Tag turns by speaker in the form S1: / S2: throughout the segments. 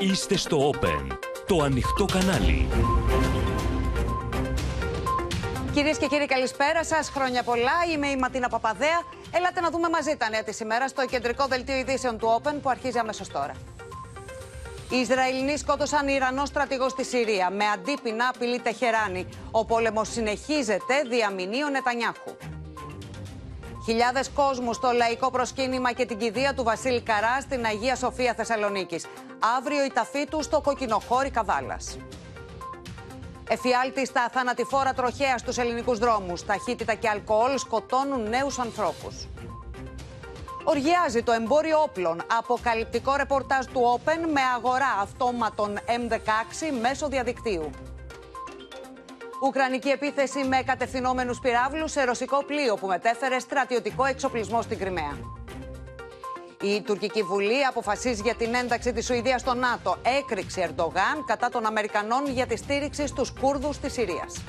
S1: Είστε στο Open, το ανοιχτό κανάλι.
S2: Κυρίες και κύριοι, καλησπέρα σας. Χρόνια πολλά. Είμαι η Ματίνα Παπαδέα. Ελάτε να δούμε μαζί τα νέα της ημέρας στο κεντρικό δελτίο ειδήσεων του Open που αρχίζει αμέσως τώρα. Οι Ισραηλινοί σκότωσαν Ιρανός στρατηγός στη Συρία. Με αντίπεινα απειλή Τεχεράνη. Ο πόλεμος συνεχίζεται, διαμηνεί ο Νετανιάχου. Χιλιάδες κόσμους στο λαϊκό προσκύνημα και την κηδεία του Βασίλη Καρά στην Αγία Σοφία Θεσσαλονίκης. Αύριο η ταφή του στο κοκκινοχώρι Καβάλας. Εφιάλτη στα θανατηφόρα τροχέα στους ελληνικούς δρόμους. Ταχύτητα και αλκοόλ σκοτώνουν νέους ανθρώπους. Οργιάζει το εμπόριο όπλων. Αποκαλυπτικό ρεπορτάζ του Open με αγορά αυτόματων M16 μέσω διαδικτύου. Ουκρανική επίθεση με κατευθυνόμενους πυράβλους σε ρωσικό πλοίο που μετέφερε στρατιωτικό εξοπλισμό στην Κρυμαία. Η τουρκική Βουλή αποφασίζει για την ένταξη της Σουηδίας στο ΝΑΤΟ. Έκρηξη Ερντογάν κατά των Αμερικανών για τη στήριξη στους Κούρδους της Συρίας.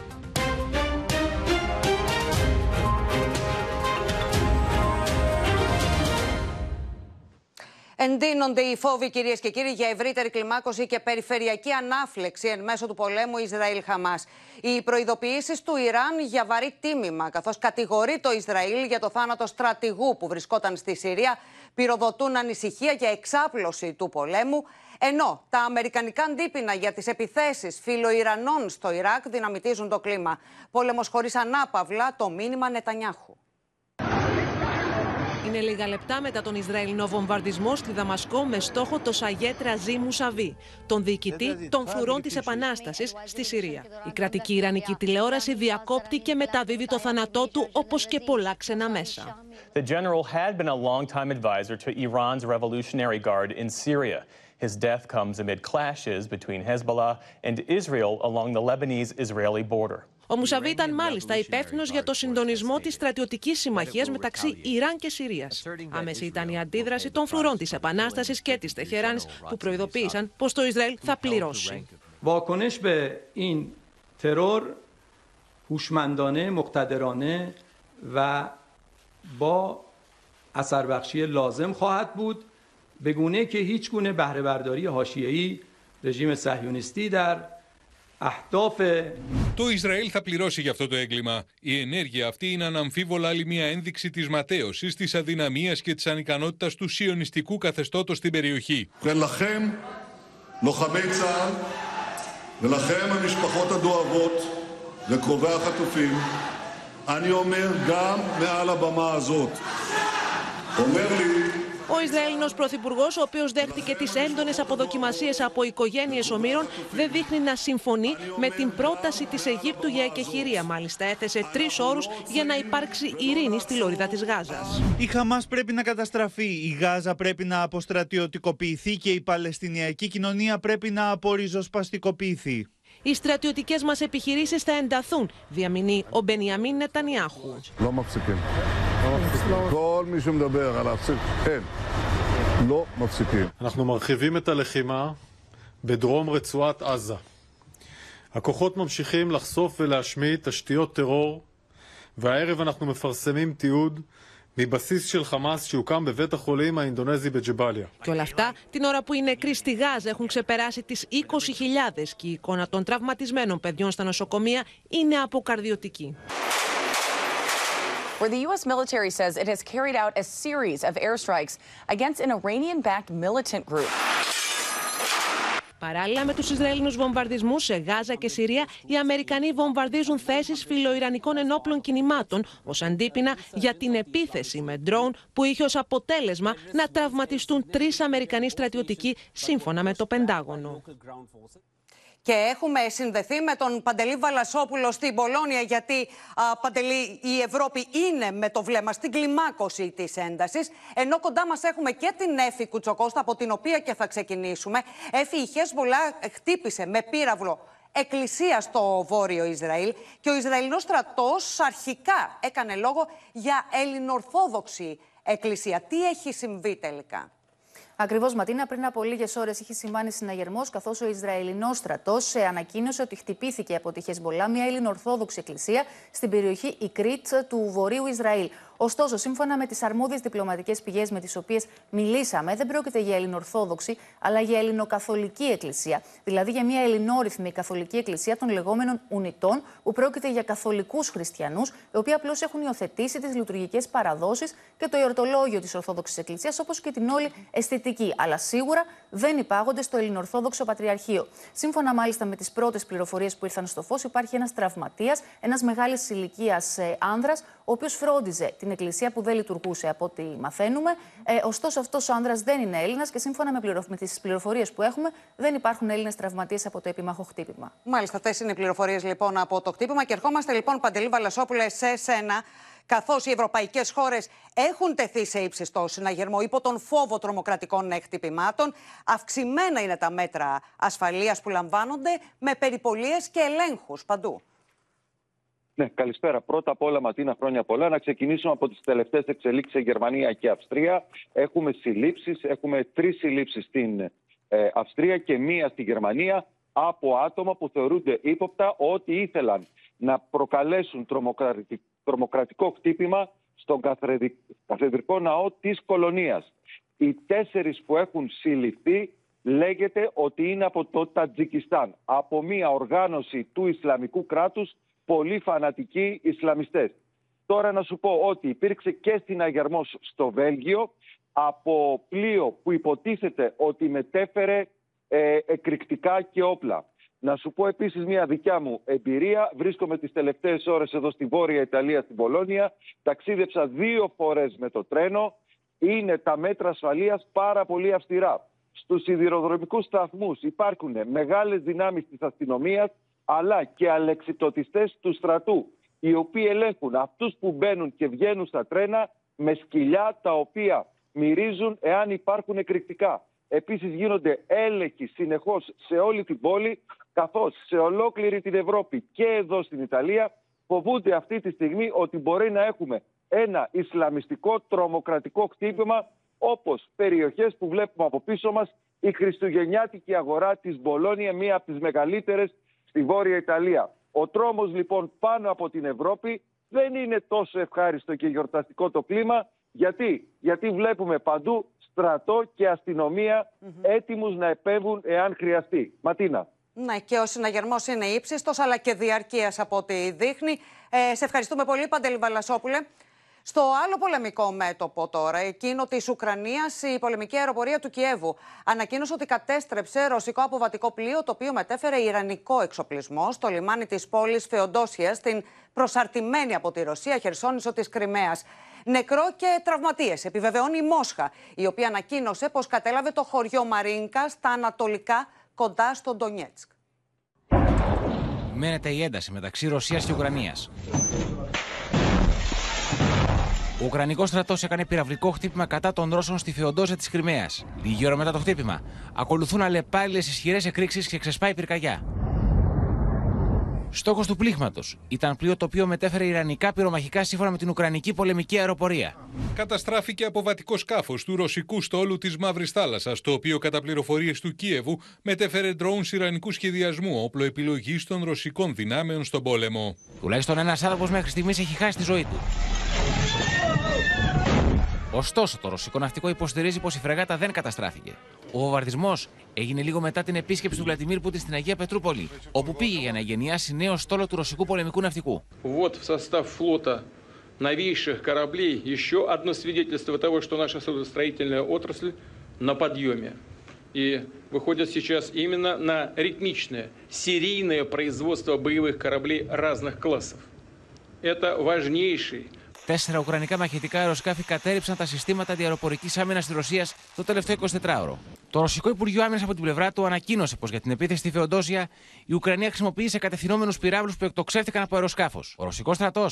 S2: Εντείνονται οι φόβοι, κυρίες και κύριοι, για ευρύτερη κλιμάκωση και περιφερειακή ανάφλεξη εν μέσω του πολέμου Ισραήλ-Χαμάς. Οι προειδοποιήσεις του Ιράν για βαρύ τίμημα, καθώς κατηγορεί το Ισραήλ για το θάνατο στρατηγού που βρισκόταν στη Συρία, πυροδοτούν ανησυχία για εξάπλωση του πολέμου. Ενώ τα αμερικανικά αντίπεινα για τις επιθέσεις φιλοϊρανών στο Ιράκ δυναμητίζουν το κλίμα. Πόλεμος χωρίς ανάπαυλα, το μήνυμα Νετανιάχου.
S3: Είναι λίγα λεπτά μετά τον Ισραηλινό βομβαρδισμό στη Δαμασκό με στόχο το Σαγέτ Ραζί Μουσαβί, τον διοικητή των φρουρών της Επανάστασης στη Συρία. Η κρατική Ιρανική τηλεόραση διακόπτει και μεταδίδει το θάνατό του όπως και πολλά ξένα μέσα.
S4: The general had been a long-time advisor to Iran's Revolutionary Guard in Syria. His death comes amid clashes between Hezbollah and Israel along the Lebanese-Israeli border.
S3: Ο Μουσαβί ήταν μάλιστα υπεύθυνο για το συντονισμό τη στρατιωτική συμμαχία μεταξύ Ιράν και Συρία. Άμεση ήταν η αντίδραση των φρουρών τη Επανάσταση και τη Τεχεράνη που προειδοποίησαν πω το Ισραήλ θα πληρώσει.
S5: واکنش به این ترور هوشمندانه مقتدرانه و با اثر بخشی لازم خواهد بود به گونه که هیچ گونه بهره برداری حاشیه‌ای رژیم صهیونیستی در اهداف
S6: Το Ισραήλ θα πληρώσει για αυτό το έγκλημα. Η ενέργεια αυτή είναι αναμφίβολα άλλη μια ένδειξη τη ματέωση, τη αδυναμία και τη ανικανότητα του σιωνιστικού καθεστώτο στην περιοχή.
S7: ולכם, לוחמי צה"ל, ולכם המשפחות הדואבות וקרובי החטופים, אני אומר גם מעל הבמה הזאת, אומר לי
S3: ο Ισραηλινός Πρωθυπουργός, ο οποίος δέχτηκε τις έντονες αποδοκιμασίες από οικογένειες ομήρων, δεν δείχνει να συμφωνεί με την πρόταση της Αιγύπτου για εκεχηρία. Μάλιστα, έθεσε τρεις όρους για να υπάρξει ειρήνη στη λωρίδα της Γάζας.
S8: Η Χαμάς πρέπει να καταστραφεί, η Γάζα πρέπει να αποστρατιωτικοποιηθεί και η Παλαιστινιακή κοινωνία πρέπει να απορριζοσπαστικοποιηθεί.
S3: Οι στρατιωτικές μας επιχειρήσεις θα ενταθούν, διαμηνεί ο Μπενιαμίν Νετανιάχου.
S7: לא מפסיקים. כל מי שמדבר על להפסיק, אין. לא מפסיקים.
S9: אנחנו מרחיבים את הלחימה בדרום רצועת עזה. הכוחות ממשיכים לחשוף ולהשמיד תשתיות טרור, והערב אנחנו מפרסמים תיעוד מבסיס של חמאס שהוקם בבית החולים האינדונזי בג'באליה.
S3: Και όλα αυτά την ώρα που οι νεκροί στη Γάζα έχουν ξεπεράσει τις 20.000 και η εικόνα των τραυματισμένων παιδιών στα νοσοκομεία είναι αποκαρδιωτική.
S10: Where the U.S. military says it has carried out a series of airstrikes against an Iranian-backed militant group.
S3: Παράλληλα με τους Ισραηλινούς βομβαρδισμούς σε Γάζα και Συρία, οι Αμερικανοί βομβαρδίζουν θέσεις φιλοϊρανικών ενόπλων κινημάτων ως αντίπεινα για την επίθεση με ντρόουν που είχε ως αποτέλεσμα να τραυματιστούν τρεις Αμερικανοί στρατιωτικοί σύμφωνα με το Πεντάγωνο.
S2: Και έχουμε συνδεθεί με τον Παντελή Βαλασόπουλο στην Πολώνια, γιατί α, Παντελή, η Ευρώπη είναι με το βλέμμα στην κλιμάκωση της έντασης. Ενώ κοντά μας έχουμε και την Έφη Κουτσοκώστα, από την οποία και θα ξεκινήσουμε. Έφη, η Χέσβολα χτύπησε με πύραυλο εκκλησία στο βόρειο Ισραήλ και ο Ισραηλινός στρατός αρχικά έκανε λόγο για ελληνορθόδοξη εκκλησία. Τι έχει συμβεί τελικά;
S11: Ακριβώς, Ματίνα, πριν από λίγες ώρες είχε συμβάνει συναγερμός, καθώς ο Ισραηλινό στρατό ανακοίνωσε ότι χτυπήθηκε από τη Χεσμολά μια Ελληνοορθόδοξη εκκλησία στην περιοχή Ικρίτ του βορείου Ισραήλ.
S12: Ωστόσο, σύμφωνα με τις αρμόδιες διπλωματικές πηγές με τις οποίες μιλήσαμε, δεν πρόκειται για Ελληνοορθόδοξη, αλλά για Ελληνοκαθολική Εκκλησία. Δηλαδή για μια ελληνόρυθμη καθολική εκκλησία των λεγόμενων Ουνιτών, που πρόκειται για καθολικούς χριστιανούς, οι οποίοι απλώς έχουν υιοθετήσει τις λειτουργικές παραδόσεις και το εορτολόγιο της Ορθόδοξης Εκκλησίας, όπως και την όλη αισθητική. Αλλά σίγουρα δεν υπάγονται στο Ελληνοορθόδοξο Πατριαρχείο. Σύμφωνα μάλιστα με τις πρώτες πληροφορίες που ήρθαν στο φως, υπάρχει ένας τραυματίας, ένας μεγάλης ηλικίας ε, άνδρας, ο οποίος φρόντιζε την εκκλησία που δεν λειτουργούσε από ό,τι μαθαίνουμε. Ε, ωστόσο, αυτός ο άνδρας δεν είναι Έλληνας και σύμφωνα με, πληρο... με τις πληροφορίες που έχουμε, δεν υπάρχουν Έλληνες τραυματίες από το επίμαχο χτύπημα.
S2: Μάλιστα, αυτές είναι οι πληροφορίες λοιπόν από το χτύπημα. Και ερχόμαστε λοιπόν, Παντελή Βαλασόπουλε, σε εσένα καθώς οι ευρωπαϊκές χώρες έχουν τεθεί σε ύψιστο συναγερμό υπό τον φόβο τρομοκρατικών χτυπημάτων. Αυξημένα είναι τα μέτρα ασφαλείας που λαμβάνονται με περιπολίες και ελέγχους παντού.
S13: Ναι, καλησπέρα. Πρώτα απ' όλα, Ματίνα, χρόνια πολλά. Να ξεκινήσουμε από τις τελευταίες εξελίξεις σε Γερμανία και Αυστρία. Έχουμε συλλήψεις. Έχουμε τρεις συλλήψεις στην ε, Αυστρία και μία στη Γερμανία από άτομα που θεωρούνται ύποπτα ότι ήθελαν να προκαλέσουν τρομοκρατικό χτύπημα στον καθεδρικό ναό της κολονίας. Οι τέσσερις που έχουν συλληφθεί λέγεται ότι είναι από το Τατζικιστάν, από μια οργάνωση του Ισλαμικού κράτους, πολύ φανατικοί Ισλαμιστές. Τώρα να σου πω ότι υπήρξε και στην Αγερμός στο Βέλγιο από πλοίο που υποτίθεται ότι μετέφερε ε, εκρηκτικά και όπλα. Να σου πω επίσης μια δικιά μου εμπειρία. Βρίσκομαι τις τελευταίες ώρες εδώ στη Βόρεια Ιταλία, στην Πολώνια. Ταξίδεψα δύο φορές με το τρένο. Είναι τα μέτρα ασφαλείας πάρα πολύ αυστηρά. Στους σιδηροδρομικούς σταθμούς υπάρχουν μεγάλες δυνάμεις της αστυνομίας αλλά και αλεξιτοτιστές του στρατού οι οποίοι ελέγχουν αυτούς που μπαίνουν και βγαίνουν στα τρένα με σκυλιά τα οποία μυρίζουν εάν υπάρχουν εκρηκτικά. Επίσης γίνονται έλεγχοι συνεχώς σε όλη την πόλη, καθώς σε ολόκληρη την Ευρώπη και εδώ στην Ιταλία φοβούνται αυτή τη στιγμή ότι μπορεί να έχουμε ένα ισλαμιστικό τρομοκρατικό χτύπημα όπως περιοχές που βλέπουμε από πίσω μας η χριστουγεννιάτικη αγορά της Μπολόνια, μία από τις μεγαλύτερες στη Βόρεια Ιταλία. Ο τρόμος λοιπόν πάνω από την Ευρώπη δεν είναι τόσο ευχάριστο και γιορταστικό το κλίμα. Γιατί, Γιατί βλέπουμε παντού στρατό και αστυνομία mm έτοιμους να επέμβουν εάν χρειαστεί. Ματίνα.
S2: Ναι, και ο συναγερμός είναι ύψιστος, αλλά και διαρκείας από ό,τι δείχνει. Ε, σε ευχαριστούμε πολύ, Παντελή Βαλασόπουλε. Στο άλλο πολεμικό μέτωπο τώρα, εκείνο της Ουκρανίας, η πολεμική αεροπορία του Κιέβου ανακοίνωσε ότι κατέστρεψε ρωσικό αποβατικό πλοίο το οποίο μετέφερε ιρανικό εξοπλισμό στο λιμάνι της πόλης Φεοντόσια, στην προσαρτημένη από τη Ρωσία χερσόνησο της Κρυμαίας. Νεκρό και τραυματίες, επιβεβαιώνει η Μόσχα, η οποία ανακοίνωσε πως κατέλαβε το χωριό Μαρίνκα στα ανατολικά κοντά στο Ντονιέτσκ.
S14: Μένεται η ένταση μεταξύ Ρωσίας και Ουκρανίας. Ο Ουκρανικός στρατός έκανε πυραυλικό χτύπημα κατά των Ρώσων στη Φεοντόζα της Κρυμαίας. Λίγη ώρα μετά το χτύπημα, ακολουθούν αλλεπάλληλες ισχυρές εκρήξεις και ξεσπάει πυρκαγιά. Στόχος του πλήγματος ήταν πλοίο το οποίο μετέφερε Ιρανικά πυρομαχικά σύμφωνα με την Ουκρανική πολεμική αεροπορία.
S15: Καταστράφηκε αποβατικό σκάφος του ρωσικού στόλου της Μαύρης Θάλασσας, το οποίο κατά πληροφορίες του Κίεβου μετέφερε ντρόουν Ιρανικού σχεδιασμού, όπλο επιλογής των ρωσικών δυνάμεων στον πόλεμο.
S14: Τουλάχιστον ένας άνθρωπος μέχρι στιγμής έχει χάσει τη ζωή του. Ωστόσο, το ρωσικό ναυτικό υποστηρίζει πω η φρεγάτα δεν καταστράφηκε. Ο βομβαρδισμό έγινε λίγο μετά την επίσκεψη του Βλαντιμίρ Πούτιν στην Αγία Πετρούπολη, όπου πήγε για να γενιάσει νέο στόλο του ρωσικού πολεμικού ναυτικού.
S16: Вот в состав флота новейших кораблей еще одно свидетельство того, что наша судостроительная отрасль на подъеме. И выходят сейчас именно на ритмичное, серийное производство боевых кораблей разных классов. Это важнейший
S14: Τέσσερα ουκρανικά μαχητικά αεροσκάφη κατέριψαν τα συστήματα διαρροπορική άμυνα τη Ρωσία το τελευταίο 24ωρο. Το Ρωσικό Υπουργείο Άμυνα από την πλευρά του ανακοίνωσε πω για την επίθεση στη Φεοντόζια η Ουκρανία χρησιμοποίησε κατευθυνόμενου πυράβλου που εκτοξεύτηκαν από αεροσκάφο. Ο Ρωσικό στρατό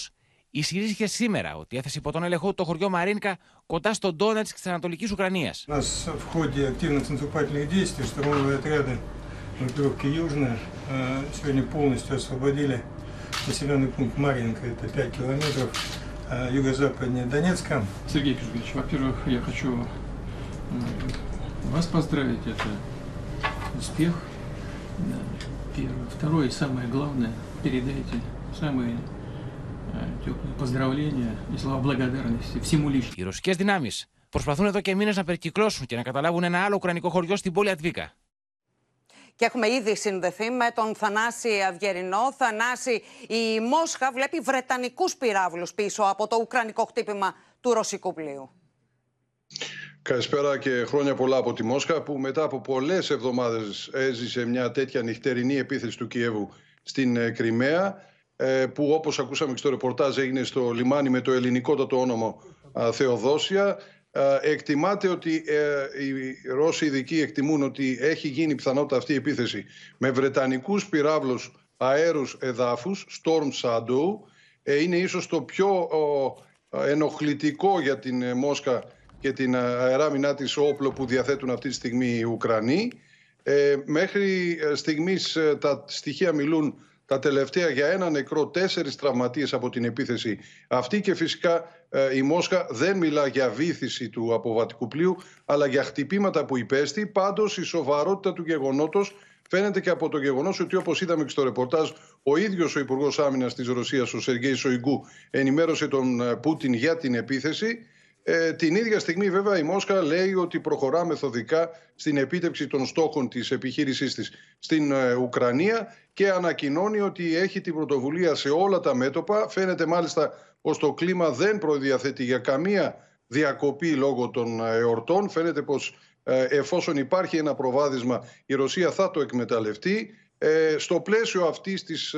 S14: ισχυρίστηκε σήμερα ότι έθεσε υπό τον έλεγχό του το χωριό Μαρίνκα κοντά στον Ντόνατ τη Ανατολική Ουκρανία.
S17: населенный пункт Маринка, это 5 километров юго-западнее Донецка. Сергей Кузьмич, во-первых, я хочу вас поздравить. Это успех. Первое. Второе, самое главное, передайте самые
S18: теплые поздравления и слова благодарности всему лично.
S14: Οι ρωσικέ δυνάμει προσπαθούν εδώ και μήνε να περικυκλώσουν και να καταλάβουν ένα άλλο ουκρανικό χωριό στην πόλη Ατβίκα.
S2: Και έχουμε ήδη συνδεθεί με τον Θανάση Αυγερινό. Θανάση, η Μόσχα βλέπει βρετανικούς πυράβλους πίσω από το ουκρανικό χτύπημα του ρωσικού πλοίου.
S19: Καλησπέρα και χρόνια πολλά από τη Μόσχα που μετά από πολλές εβδομάδες έζησε μια τέτοια νυχτερινή επίθεση του Κιέβου στην ε, Κρυμαία ε, που όπως ακούσαμε και στο ρεπορτάζ έγινε στο λιμάνι με το ελληνικότατο όνομα Θεοδόσια. Εκτιμάται ότι ε, οι Ρώσοι ειδικοί εκτιμούν ότι έχει γίνει πιθανότητα αυτή η επίθεση με βρετανικούς πυράβλους αέρους εδάφους, Storm Shadow. Είναι ίσως το πιο ενοχλητικό για την Μόσχα και την αεράμινά της όπλο που διαθέτουν αυτή τη στιγμή οι Ουκρανοί. Ε, μέχρι στιγμής τα στοιχεία μιλούν τα τελευταία για ένα νεκρό, τέσσερις τραυματίες από την επίθεση αυτή και φυσικά ε, η Μόσχα δεν μιλά για βήθηση του αποβατικού πλοίου, αλλά για χτυπήματα που υπέστη. Πάντως η σοβαρότητα του γεγονότος φαίνεται και από το γεγονός ότι, όπως είδαμε και στο ρεπορτάζ, ο ίδιος ο Υπουργός Άμυνας της Ρωσίας, ο Σεργέη Σοϊγκού, ενημέρωσε τον ε, Πούτιν για την επίθεση. Ε, την ίδια στιγμή βέβαια η Μόσχα λέει ότι προχωρά μεθοδικά στην επίτευξη των στόχων της επιχείρησής της στην ε, Ουκρανία και ανακοινώνει ότι έχει την πρωτοβουλία σε όλα τα μέτωπα. Φαίνεται μάλιστα πως το κλίμα δεν προδιαθέτει για καμία διακοπή λόγω των ε, εορτών. Φαίνεται πως ε, εφόσον υπάρχει ένα προβάδισμα η Ρωσία θα το εκμεταλλευτεί. στο πλαίσιο αυτής της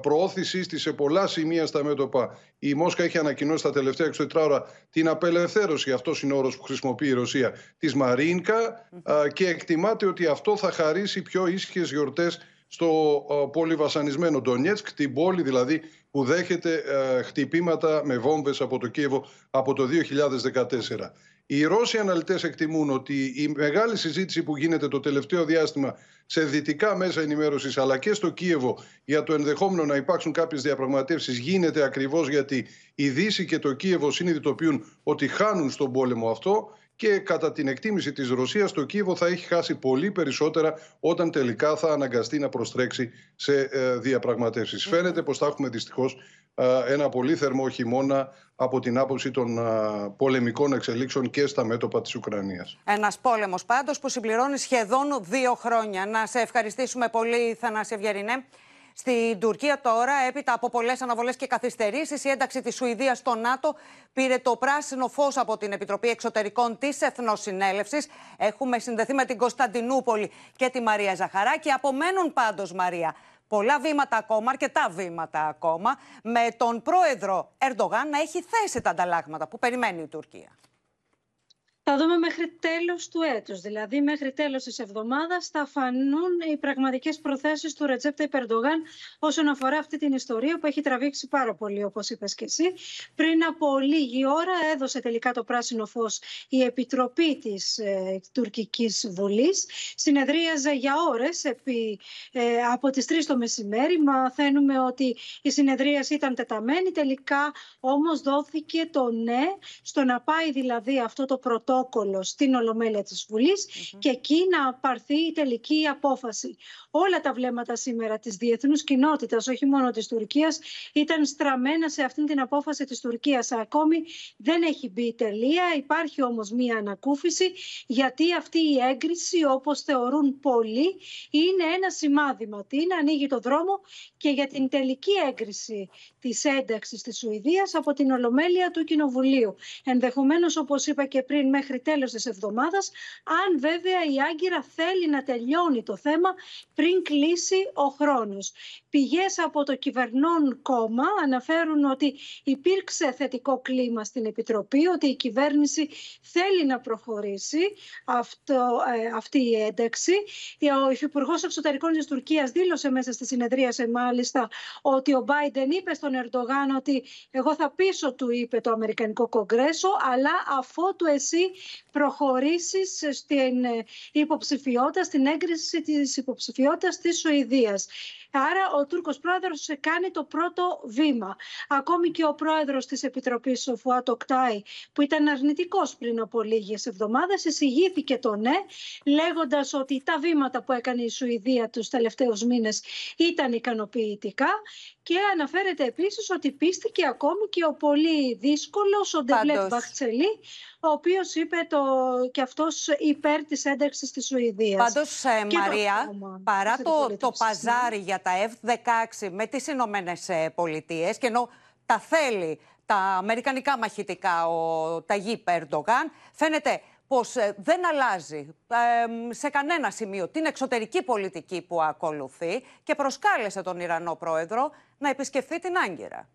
S19: προώθηση της σε πολλά σημεία στα μέτωπα. Η Μόσχα έχει ανακοινώσει τα τελευταία 24 ώρα την απελευθέρωση, αυτός είναι ο όρος που χρησιμοποιεί η Ρωσία, της Μαρίνκα και εκτιμάται ότι αυτό θα χαρίσει πιο ήσυχε γιορτές στο πολύ βασανισμένο Ντονιέτσκ, την πόλη δηλαδή που δέχεται χτυπήματα με βόμβες από το Κίεβο από το 2014. Οι Ρώσοι αναλυτές εκτιμούν ότι η μεγάλη συζήτηση που γίνεται το τελευταίο διάστημα σε δυτικά μέσα ενημέρωσης αλλά και στο Κίεβο για το ενδεχόμενο να υπάρξουν κάποιες διαπραγματεύσεις γίνεται ακριβώς γιατί η Δύση και το Κίεβο συνειδητοποιούν ότι χάνουν στον πόλεμο αυτό και κατά την εκτίμηση της Ρωσίας το Κίεβο θα έχει χάσει πολύ περισσότερα όταν τελικά θα αναγκαστεί να προστρέξει σε ε, διαπραγματεύσεις. Φαίνεται πως θα έχουμε δυστυχώς ένα πολύ θερμό χειμώνα από την άποψη των πολεμικών εξελίξεων και στα μέτωπα της Ουκρανίας.
S2: Ένας πόλεμος πάντως που συμπληρώνει σχεδόν δύο χρόνια. Να σε ευχαριστήσουμε πολύ Θανάση Ευγερινέ. Στην Τουρκία τώρα, έπειτα από πολλές αναβολές και καθυστερήσεις, η ένταξη της Σουηδίας στο ΝΑΤΟ πήρε το πράσινο φως από την Επιτροπή Εξωτερικών της Εθνοσυνέλευσης. Έχουμε συνδεθεί με την Κωνσταντινούπολη και τη Μαρία Ζαχαράκη. Απομένουν πάντως, Μαρία, πολλά βήματα ακόμα, αρκετά βήματα ακόμα, με τον πρόεδρο Ερντογάν να έχει θέσει τα ανταλλάγματα που περιμένει η Τουρκία
S20: θα δούμε μέχρι τέλος του έτους. Δηλαδή μέχρι τέλος της εβδομάδας θα φανούν οι πραγματικές προθέσεις του Ρετζέπτα Υπερντογάν όσον αφορά αυτή την ιστορία που έχει τραβήξει πάρα πολύ όπως είπες και εσύ. Πριν από λίγη ώρα έδωσε τελικά το πράσινο φως η Επιτροπή της ε, Τουρκικής Βουλής. Συνεδρίαζε για ώρες επί, ε, από τις 3 το μεσημέρι. Μαθαίνουμε ότι η συνεδρίαση ήταν τεταμένη. Τελικά όμως δόθηκε το ναι στο να πάει δηλαδή αυτό το πρωτό πρωτόκολλο στην Ολομέλεια της βουλης και εκεί να πάρθει η τελική απόφαση. Όλα τα βλέμματα σήμερα της διεθνούς κοινότητας, όχι μόνο της Τουρκίας, ήταν στραμμένα σε αυτήν την απόφαση της Τουρκίας. Ακόμη δεν έχει μπει η τελεία, υπάρχει όμως μία ανακούφιση, γιατί αυτή η έγκριση, όπως θεωρούν πολλοί, είναι ένα σημάδι είναι ανοίγει το δρόμο και για την τελική έγκριση της ένταξης της Σουηδίας από την Ολομέλεια του Κοινοβουλίου. Ενδεχομένως, όπως είπα και πριν, μέχρι τέλος της εβδομάδας, αν βέβαια η Άγκυρα θέλει να τελειώνει το θέμα πριν κλείσει ο χρόνος. Πηγές από το κυβερνών κόμμα αναφέρουν ότι υπήρξε θετικό κλίμα στην Επιτροπή, ότι η κυβέρνηση θέλει να προχωρήσει αυτό, ε, αυτή η ένταξη. Ο Υφυπουργός Εξωτερικών της Τουρκίας δήλωσε μέσα στη συνεδρίαση μάλιστα ότι ο Μπάιντεν είπε στον Ερντογάν ότι εγώ θα πίσω του είπε το Αμερικανικό Κογκρέσο αλλά αφότου εσύ προχωρήσεις στην υποψηφιότητα, στην έγκριση της υποψηφιότητας της Σουηδίας. Άρα ο Τούρκος πρόεδρος κάνει το πρώτο βήμα. Ακόμη και ο πρόεδρος της Επιτροπής, ο Φουάτ Οκτάι, που ήταν αρνητικός πριν από λίγες εβδομάδες, εισηγήθηκε το ναι, λέγοντας ότι τα βήματα που έκανε η Σουηδία τους τελευταίους μήνες ήταν ικανοποιητικά και αναφέρεται επίσης ότι πίστηκε ακόμη και ο πολύ δύσκολος ο Ντεβλέτ Μπαχτσελή, ο οποίος είπε το, και αυτός υπέρ της ένταξης της Σουηδίας.
S2: Πάντως, ε, Μαρία, παρά το, το παζάρι για τα F-16 με τις Ηνωμένες Πολιτείες και ενώ τα θέλει τα αμερικανικά μαχητικά ο Ταγί Περντογάν, φαίνεται πως ε, δεν αλλάζει σε κανένα σημείο την εξωτερική πολιτική που ακολουθεί και προσκάλεσε τον Ιρανό πρόεδρο να επισκεφθεί την Άγκυρα.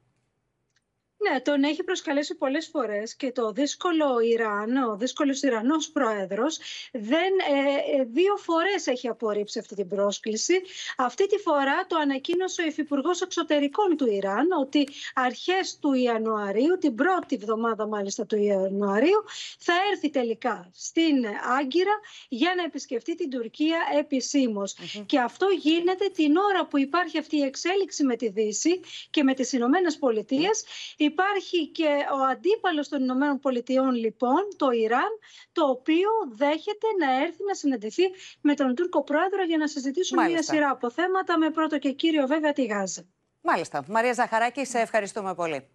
S20: Ναι, τον έχει προσκαλέσει πολλές φορές και το δύσκολο Ιράν, ο δύσκολος Ιρανός πρόεδρος, δεν, ε, ε, δύο φορές έχει απορρίψει αυτή την πρόσκληση. Αυτή τη φορά το ανακοίνωσε ο Υφυπουργός Εξωτερικών του Ιράν ότι αρχές του Ιανουαρίου, την πρώτη εβδομάδα μάλιστα του Ιανουαρίου, θα έρθει τελικά στην Άγκυρα για να επισκεφτεί την Τουρκία Και αυτό γίνεται την ώρα που υπάρχει αυτή η εξέλιξη με τη Δύση και με τις Ηνωμένες Πολιτείες Υπάρχει και ο αντίπαλος των Ηνωμένων Πολιτειών λοιπόν, το Ιράν, το οποίο δέχεται να έρθει να συναντηθεί με τον Τούρκο πρόεδρο για να συζητήσουν μια σειρά από θέματα με πρώτο και κύριο βέβαια τη Γάζα.
S2: Μάλιστα. Μαρία Ζαχαράκη, σε ευχαριστούμε πολύ.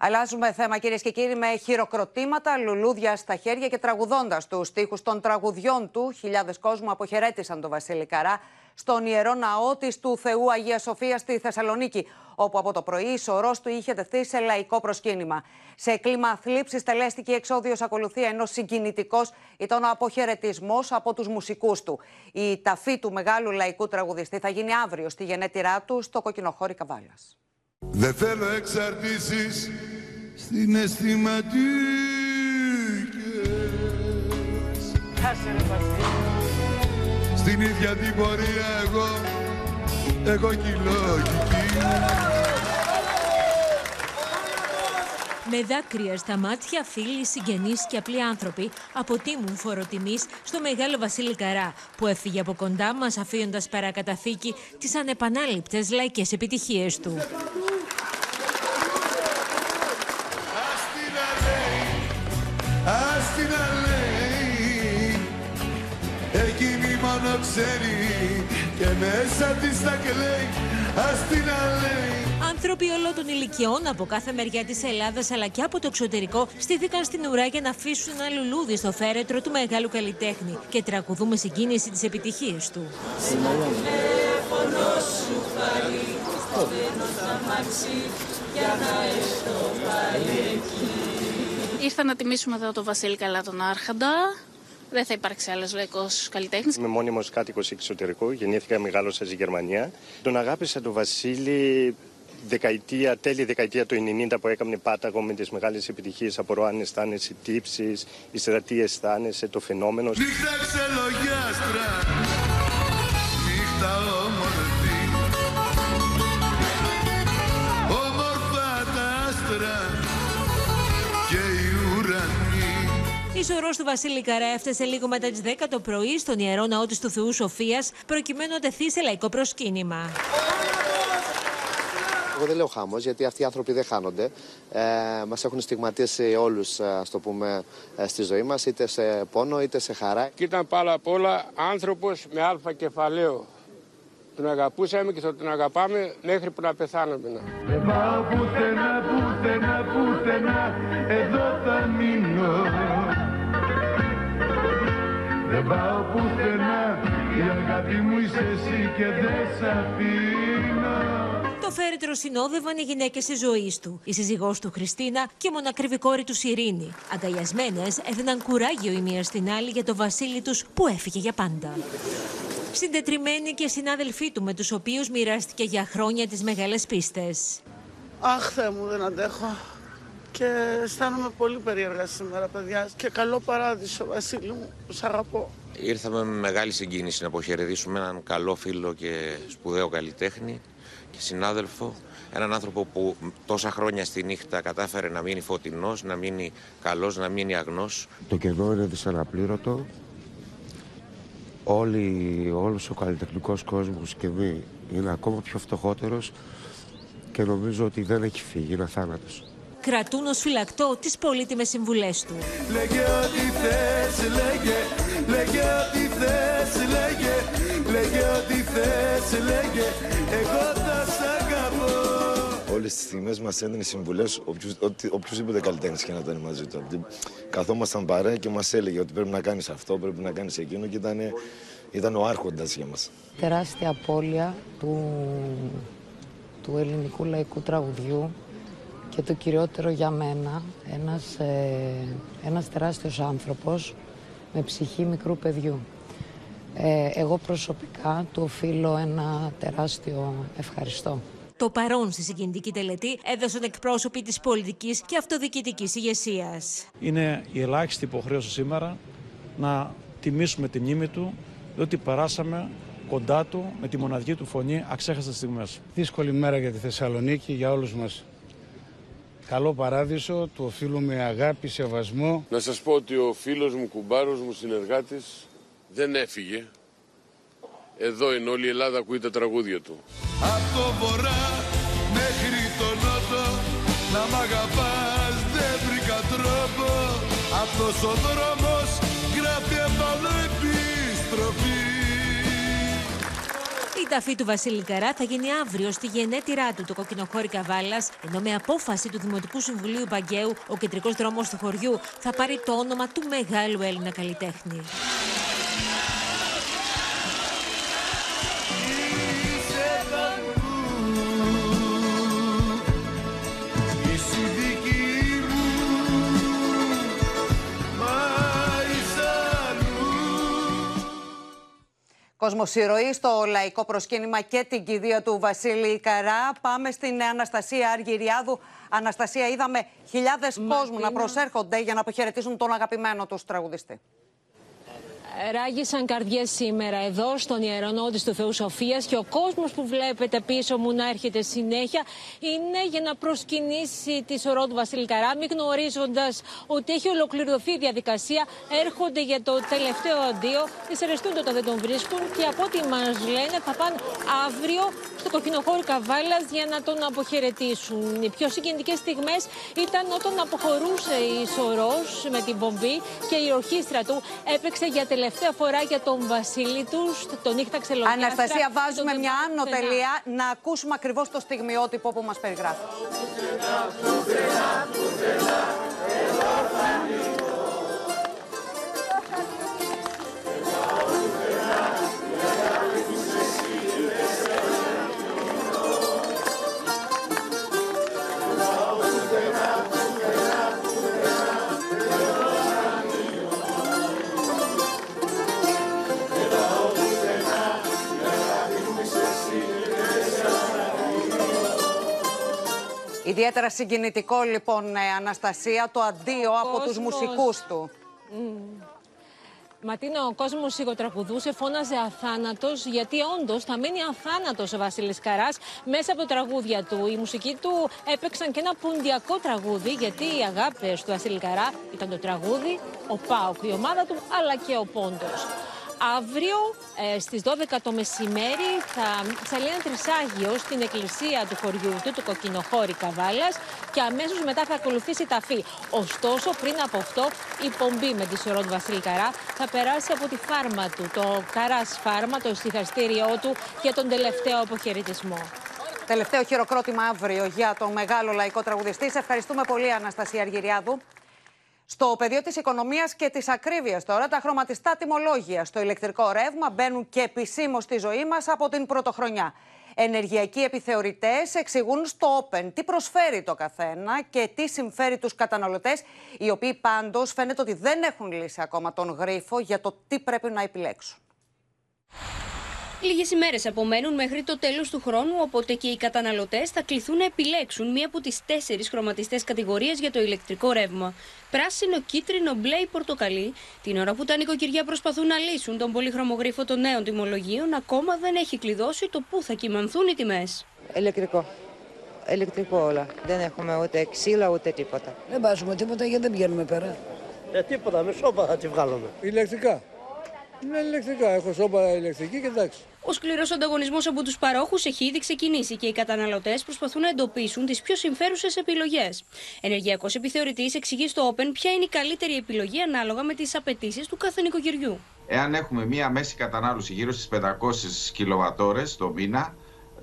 S2: Αλλάζουμε θέμα κυρίες και κύριοι με χειροκροτήματα, λουλούδια στα χέρια και τραγουδώντας τους στίχους των τραγουδιών του. Χιλιάδες κόσμου αποχαιρέτησαν τον Βασίλη Καρά στον ιερό ναό της του Θεού Αγίας Σοφίας στη Θεσσαλονίκη, όπου από το πρωί η σωρός του είχε τεθεί σε λαϊκό προσκύνημα. Σε κλίμα θλίψης τελέστηκε η εξόδιος ακολουθία, ενώ συγκινητικός ήταν ο αποχαιρετισμός από τους μουσικούς του. Η ταφή του μεγάλου λαϊκού τραγουδιστή θα γίνει αύριο στη γενέτειρά του στο κοκκινοχώρι Καβάλας.
S21: Δεν θέλω εξαρτήσεις στην αισθηματικές Στην ίδια την πορεία εγώ έχω λογική
S22: Με δάκρυα στα μάτια, φίλοι, συγγενείς και απλοί άνθρωποι αποτίμουν φοροτιμής στο μεγάλο Βασίλη Καρά, που έφυγε από κοντά μας αφήνοντας παρακαταθήκη τις ανεπανάληπτες λαϊκές επιτυχίες του.
S21: Ξέρει και μέσα της τα κλαίει Ας την αλέει
S22: Άνθρωποι όλων των ηλικιών από κάθε μεριά της Ελλάδας αλλά και από το εξωτερικό στήθηκαν στην ουρά για να αφήσουν ένα λουλούδι στο φέρετρο του μεγάλου καλλιτέχνη και τραγουδούμε συγκίνηση τι επιτυχίε του.
S23: Ήρθα να τιμήσουμε εδώ τον Βασίλη Καλά τον Άρχαντα. Δεν θα υπάρξει άλλος λαϊκός καλλιτέχνης.
S24: Είμαι μόνιμος κάτοικος εξωτερικού. Γεννήθηκα, μεγάλωσα στη Γερμανία. Τον αγάπησα τον Βασίλη δεκαετία, τέλη δεκαετία του 90 που έκανε πάταγο με τις μεγάλες επιτυχίες από αν αισθάνεσαι τύψεις, η στρατή αισθάνεσαι, το φαινόμενο.
S21: Νύχτα ξελογιάστρα, νύχτα όμορφη,
S22: Η σωρό του Βασίλη Καρά έφτασε λίγο μετά τις 10 το πρωί στον ιερό ναό της του Θεού Σοφίας, προκειμένου να τεθεί σε λαϊκό προσκύνημα.
S25: Εγώ δεν λέω χάμος, γιατί αυτοί οι άνθρωποι δεν χάνονται. Ε, μας έχουν στιγματίσει όλους, ας το πούμε, ε, στη ζωή μας, είτε σε πόνο είτε σε χαρά.
S26: Και ήταν πάρα απ' όλα άνθρωπος με αλφα κεφαλαίο. Τον αγαπούσαμε και θα τον αγαπάμε μέχρι που να πεθάνουμε.
S21: Δεν πάω πουθενά, πουθενά, πουθενά, εδώ θα μείνω. Δεν πάω πουθενά, η αγάπη μου είσαι εσύ και δεν σ' αφήνω.
S22: Το φέρετρο συνόδευαν οι γυναίκες της ζωής του, η σύζυγός του Χριστίνα και η μονακριβή κόρη του Ειρήνη. Αγκαλιασμένες έδιναν κουράγιο η μία στην άλλη για το βασίλη τους που έφυγε για πάντα. Συντετριμένοι και συνάδελφοί του με τους οποίους μοιράστηκε για χρόνια τις μεγάλες πίστες.
S27: Αχ, Θεέ μου, δεν αντέχω. Και αισθάνομαι πολύ περίεργα σήμερα, παιδιά. Και καλό παράδεισο, Βασίλη μου, σ' αγαπώ.
S28: Ήρθαμε με μεγάλη συγκίνηση να αποχαιρετήσουμε έναν καλό φίλο και σπουδαίο καλλιτέχνη και συνάδελφο. Έναν άνθρωπο που τόσα χρόνια στη νύχτα κατάφερε να μείνει φωτεινός, να μείνει καλός, να μείνει αγνός.
S29: Το κενό είναι δυσαναπλήρωτο.
S30: όλοι, όλος ο καλλιτεχνικός κόσμος και μη είναι ακόμα πιο φτωχότερος και νομίζω ότι δεν έχει φύγει, είναι θάνατος.
S22: Κρατούν ως φυλακτό τις πολύτιμες συμβουλές του.
S21: Λέγε ό,τι θες, λέγε, λέγε ό,τι θες, λέγε, λέγε ό,τι θες, λέγε, εγώ θα σ' αγαπώ.
S31: Όλες τις στιγμές μας έδινε συμβουλές οποιους, οτι, οποιουσδήποτε καλλιτέχνης και να ήταν μαζί του. Δηλαδή, καθόμασταν παρέα και μας έλεγε ότι πρέπει να κάνεις αυτό, πρέπει να κάνεις εκείνο και ήταν, ήταν ο άρχοντας για μας.
S32: Τεράστια απώλεια του, του ελληνικού λαϊκού τραγουδιού και το κυριότερο για μένα, ένας, ε, ένας τεράστιος άνθρωπος με ψυχή μικρού παιδιού. Ε, εγώ προσωπικά του οφείλω ένα τεράστιο ευχαριστώ.
S22: Το παρόν στη συγκινητική τελετή έδωσαν εκπρόσωποι της πολιτικής και αυτοδιοικητικής ηγεσίας.
S33: Είναι η ελάχιστη υποχρέωση σήμερα να τιμήσουμε τη μνήμη του, διότι περάσαμε κοντά του με τη μοναδική του φωνή αξέχαστες στιγμές.
S34: Δύσκολη μέρα για τη Θεσσαλονίκη, για όλους μας. Καλό παράδεισο, του οφείλουμε αγάπη, σεβασμό.
S29: Να σας πω ότι ο φίλος μου, κουμπάρος μου, συνεργάτης δεν έφυγε. Εδώ είναι όλη η Ελλάδα, ακούει τα τραγούδια του.
S21: Από το βορρά μέχρι το νότο να μ' αγαπάς δεν βρήκα τρόπο Αυτός ο δρόμος γράφει επάνω επιστροφή
S22: Η ταφή του Βασίλη Καρά θα γίνει αύριο στη γενέτειρά του, το κοκκινοχώρι Καβάλα, ενώ με απόφαση του Δημοτικού Συμβουλίου Μπαγκαίου, ο κεντρικός δρόμος του χωριού θα πάρει το όνομα του μεγάλου Έλληνα καλλιτέχνη.
S2: Κοσμοσυρωή στο λαϊκό προσκύνημα και την κηδεία του Βασίλη Καρά. Πάμε στην Αναστασία Αργυριάδου. Αναστασία, είδαμε χιλιάδες κόσμου να προσέρχονται για να αποχαιρετήσουν τον αγαπημένο τους τραγουδιστή.
S22: Ράγισαν καρδιές σήμερα εδώ στον Ιερονότης του Θεού Σοφίας και ο κόσμος που βλέπετε πίσω μου να έρχεται συνέχεια είναι για να προσκυνήσει τη σωρό του Βασίλη Καράμι, γνωρίζοντας ότι έχει ολοκληρωθεί η διαδικασία. Έρχονται για το τελευταίο αντίο, δυσαρεστούν όταν δεν τον βρίσκουν και από ό,τι μας λένε θα πάνε αύριο στο κοκκινοχώρι Καβάλας για να τον αποχαιρετήσουν. Οι πιο συγκινητικές στιγμές ήταν όταν αποχωρούσε η σωρός με την πομπή και η ορχήστρα του έπαιξε για τελευταία φορά για τον Βασίλη τους, τον νύχτα ξελονιάστρα.
S2: Αναστασία, βάζουμε
S22: τον
S2: μια άνω
S22: πουθενά.
S2: τελεία να ακούσουμε ακριβώς το στιγμιότυπο που μας περιγράφει. Ιδιαίτερα συγκινητικό λοιπόν, ε, Αναστασία, το αντίο από τους
S22: κόσμος.
S2: μουσικούς του.
S22: Μμμ. Ματίνα, ο κόσμος σιγοτραγουδούσε, φώναζε αθάνατος, γιατί όντως θα μείνει αθάνατος ο Βασίλης Καράς μέσα από τα τραγούδια του. Η μουσική του έπαιξαν και ένα πουντιακό τραγούδι, γιατί οι αγάπες του Βασίλη Καρά ήταν το τραγούδι, ο Πάοκ, η ομάδα του, αλλά και ο Πόντος. Αύριο ε, στις 12 το μεσημέρι θα ψαλεί ένα τρισάγιο στην εκκλησία του χωριού του, του Κοκκινοχώρη Καβάλας και αμέσως μετά θα ακολουθήσει η ταφή. Ωστόσο, πριν από αυτό, η πομπή με τη σωρό του Βασίλη Καρά θα περάσει από τη φάρμα του, το Καράς Φάρμα, το ησυχαστήριό του για τον τελευταίο αποχαιρετισμό.
S2: Τελευταίο χειροκρότημα αύριο για τον μεγάλο λαϊκό τραγουδιστή. Σε ευχαριστούμε πολύ, Αναστασία Αργυριάδου. Στο πεδίο της οικονομίας και της ακρίβειας τώρα, τα χρωματιστά τιμολόγια στο ηλεκτρικό ρεύμα μπαίνουν και επισήμως στη ζωή μας από την πρωτοχρονιά. Ενεργειακοί επιθεωρητές εξηγούν στο Open τι προσφέρει το καθένα και τι συμφέρει τους καταναλωτές, οι οποίοι πάντως φαίνεται ότι δεν έχουν λύσει ακόμα τον γρίφο για το τι πρέπει να επιλέξουν.
S35: Λίγες ημέρες απομένουν μέχρι το τέλος του χρόνου, οπότε και οι καταναλωτές θα κληθούν να επιλέξουν μία από τις τέσσερις χρωματιστές κατηγορίες για το ηλεκτρικό ρεύμα. Πράσινο, κίτρινο, μπλε ή πορτοκαλί. Την ώρα που τα νοικοκυριά προσπαθούν να λύσουν τον πολύχρωμο γρίφο των νέων τιμολογίων, ακόμα δεν έχει κλειδώσει το πού θα κοιμανθούν οι τιμές.
S36: Ηλεκτρικό. Ηλεκτρικό όλα. Δεν έχουμε ούτε ξύλα ούτε τίποτα.
S37: Δεν βάζουμε τίποτα γιατί δεν πηγαίνουμε πέρα.
S38: Ε, τίποτα, με σώπα θα τη βγάλουμε.
S37: Ηλεκτρικά.
S39: Ναι, ηλεκτρικά. Έχω σώπα ηλεκτρική και εντάξει.
S35: Ο σκληρός ανταγωνισμός από τους παρόχους έχει ήδη ξεκινήσει και οι καταναλωτές προσπαθούν να εντοπίσουν τις πιο συμφέρουσες επιλογές. Ενεργειακός επιθεωρητής εξηγεί στο Open ποια είναι η καλύτερη επιλογή ανάλογα με τις απαιτήσεις του κάθε νοικοκυριού.
S17: Εάν έχουμε μία μέση κατανάλωση γύρω στις 500 κιλοβατόρες το μήνα,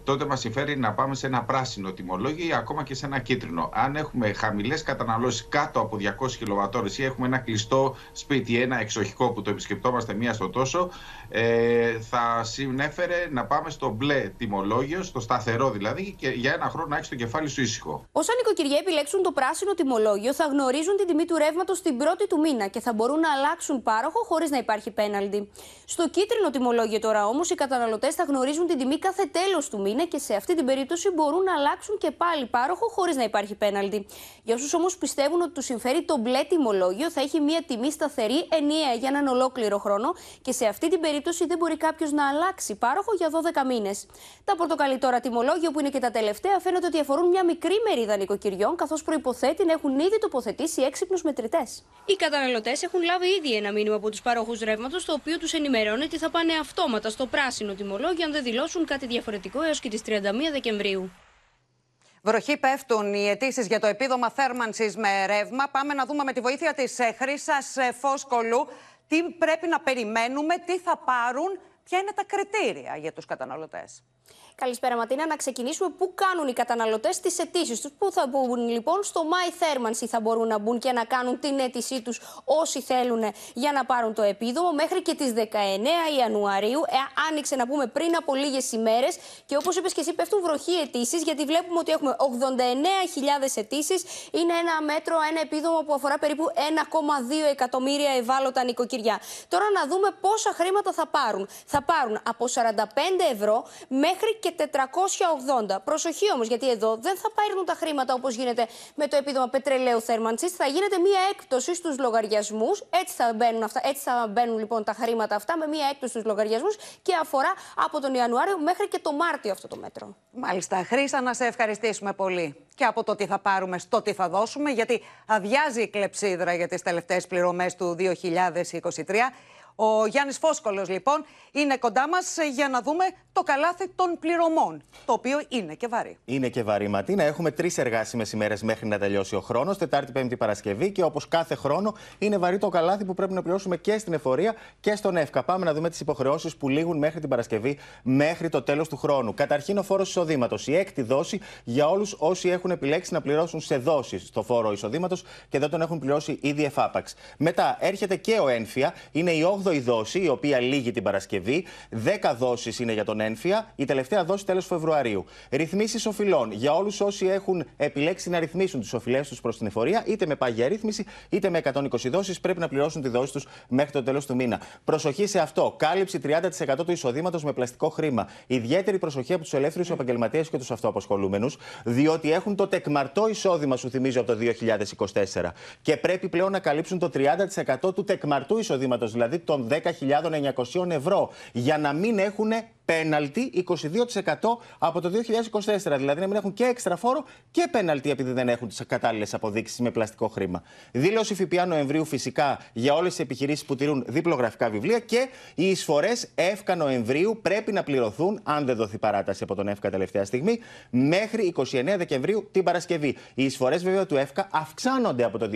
S17: τότε μας συμφέρει να πάμε σε ένα πράσινο τιμολόγιο ή ακόμα και σε ένα κίτρινο. Αν έχουμε χαμηλές καταναλώσεις κάτω από 200 κιλοβατόρες ή έχουμε ένα κλειστό σπίτι, ένα εξοχικό που το επισκεπτόμαστε μία στο τόσο, ε, θα συνέφερε να πάμε στο μπλε τιμολόγιο, στο σταθερό δηλαδή, και για ένα χρόνο να έχεις το κεφάλι σου ήσυχο.
S35: Όσα νοικοκυριά επιλέξουν το πράσινο τιμολόγιο θα γνωρίζουν την τιμή του ρεύματος την πρώτη του μήνα και θα μπορούν να αλλάξουν πάροχο χωρίς να υπάρχει πέναλτι. Στο κίτρινο τιμολόγιο τώρα όμως οι καταναλωτές θα γνωρίζουν την τιμή κάθε τέλος του μήνα και σε αυτή την περίπτωση μπορούν να αλλάξουν και πάλι πάροχο χωρίς να υπάρχει πέναλτι. Για όσους όμως πιστεύουν ότι του συμφέρει το μπλε τιμολόγιο, θα έχει μια τιμή σταθερή ενιαία για έναν ολόκληρο χρόνο και σε αυτή την περίπτωση δεν μπορεί κάποιος να αλλάξει πάροχο για 12 μήνες. Τα πορτοκαλί τώρα τιμολόγιο που είναι και τα τελευταία φαίνεται ότι αφορούν μια μικρή μερίδα νοικοκυριών, καθώς προποθέτει να έχουν ήδη τοποθετήσει έξυπνους μετρητές. Οι καταναλωτές έχουν λάβει ήδη ένα μήνυμα από τους παρόχους ρεύματος, το οποίο τους ενημερώνει ότι θα πάνε αυτόματα στο πράσινο τιμολόγιο αν δεν δηλώσουν κάτι διαφορετικό έως και τις 31 Δεκεμβρίου.
S2: Βροχή πέφτουν οι αιτήσεις για το επίδομα θέρμανσης με ρεύμα. Πάμε να δούμε με τη βοήθεια της Χρήσας Φόσκολου τι πρέπει να περιμένουμε, τι θα πάρουν, ποια είναι τα κριτήρια για τους καταναλωτές.
S35: Καλησπέρα, Ματίνα. Να ξεκινήσουμε πού κάνουν οι καταναλωτές τις αιτήσεις τους; Πού θα μπουν λοιπόν, στο My Thermancy θα μπορούν να μπουν και να κάνουν την αίτησή τους όσοι θέλουν για να πάρουν το επίδομο. Μέχρι και τις 19 Ιανουαρίου. Ε, άνοιξε να πούμε πριν από λίγες ημέρες. Και όπως είπες και εσύ, πέφτουν βροχή αιτήσεις, γιατί βλέπουμε ότι έχουμε 89.000 αιτήσεις. Είναι ένα μέτρο, ένα επίδομο που αφορά περίπου 1,2 εκατομμύρια ευάλωτα νοικοκυριά. Τώρα να δούμε πόσα χρήματα θα πάρουν. Θα πάρουν από 45 ευρώ μέχρι και 480. Προσοχή όμως, γιατί εδώ δεν θα πάρουν τα χρήματα όπως γίνεται με το επίδομα πετρελαίου θέρμανσης. Θα γίνεται μία έκπτωση στους λογαριασμούς. Έτσι θα μπαίνουν, αυτά, έτσι θα μπαίνουν λοιπόν τα χρήματα αυτά με μία έκπτωση στους λογαριασμούς και αφορά από τον Ιανουάριο μέχρι και τον Μάρτιο αυτό το μέτρο.
S2: Μάλιστα. Χρήσα, να σε ευχαριστήσουμε πολύ και από το τι θα πάρουμε στο τι θα δώσουμε, γιατί αδειάζει η κλεψίδρα για τις τελευταίες πληρωμές του 2023. Ο Γιάννης Φόσκολο, λοιπόν, είναι κοντά μας για να δούμε το καλάθι των πληρωμών. Το οποίο είναι και βαρύ.
S40: Είναι και βαρύ, Ματίνα. Έχουμε τρεις εργάσιμες ημέρες μέχρι να τελειώσει ο χρόνος. Τετάρτη, Πέμπτη, Παρασκευή. Και όπως κάθε χρόνο, είναι βαρύ το καλάθι που πρέπει να πληρώσουμε και στην εφορία και στον ΕΦΚΑ. Πάμε να δούμε τις υποχρεώσεις που λήγουν μέχρι την Παρασκευή, μέχρι το τέλος του χρόνου. Καταρχήν, ο φόρος εισοδήματος. Η έκτη δόση για όλους όσοι έχουν επιλέξει να πληρώσουν σε δόσεις στο φόρο εισοδήματος και δεν τον έχουν πληρώσει ήδη εφάπαξ. Μετά έρχεται και ο ένφια. Είναι η 8η δόση, η οποία λύγει την Παρασκευή. 10 δόσεις είναι για τον ένφια. Η τελευταία δόση τέλος Φεβρουαρίου. Ρυθμίσεις οφειλών για όλους όσοι έχουν επιλέξει να ρυθμίσουν τις οφειλές τους προς την εφορία, είτε με πάγια ρύθμιση, είτε με 120 δόσεις, πρέπει να πληρώσουν τη δόση τους μέχρι το τέλος του μήνα. Προσοχή σε αυτό. Κάλυψη 30% του εισοδήματος με πλαστικό χρήμα. Ιδιαίτερη προσοχή από τους ελεύθερους επαγγελματίες και τους αυτοαπασχολούμενου, διότι έχουν το τεκμαρτό εισόδημα, σου θυμίζω, από το 2024. Και πρέπει πλέον να καλύψουν το 30% του τεκμαρτού εισοδήματος, δηλαδή των 10.900 ευρώ, για να μην έχουν πέναλτι 22% από το 2024. Δηλαδή να μην έχουν και έξτρα φόρο και πέναλτι επειδή δεν έχουν τις κατάλληλες αποδείξεις με πλαστικό χρήμα. Δήλωση ΦΠΑ Νοεμβρίου φυσικά για όλες τις επιχειρήσεις που τηρούν διπλογραφικά βιβλία και οι εισφορές ΕΦΚΑ Νοεμβρίου πρέπει να πληρωθούν, αν δεν δοθεί παράταση από τον ΕΦΚΑ τελευταία στιγμή, μέχρι 29 Δεκεμβρίου την Παρασκευή. Οι εισφορές βέβαια του ΕΦΚΑ αυξάνονται από το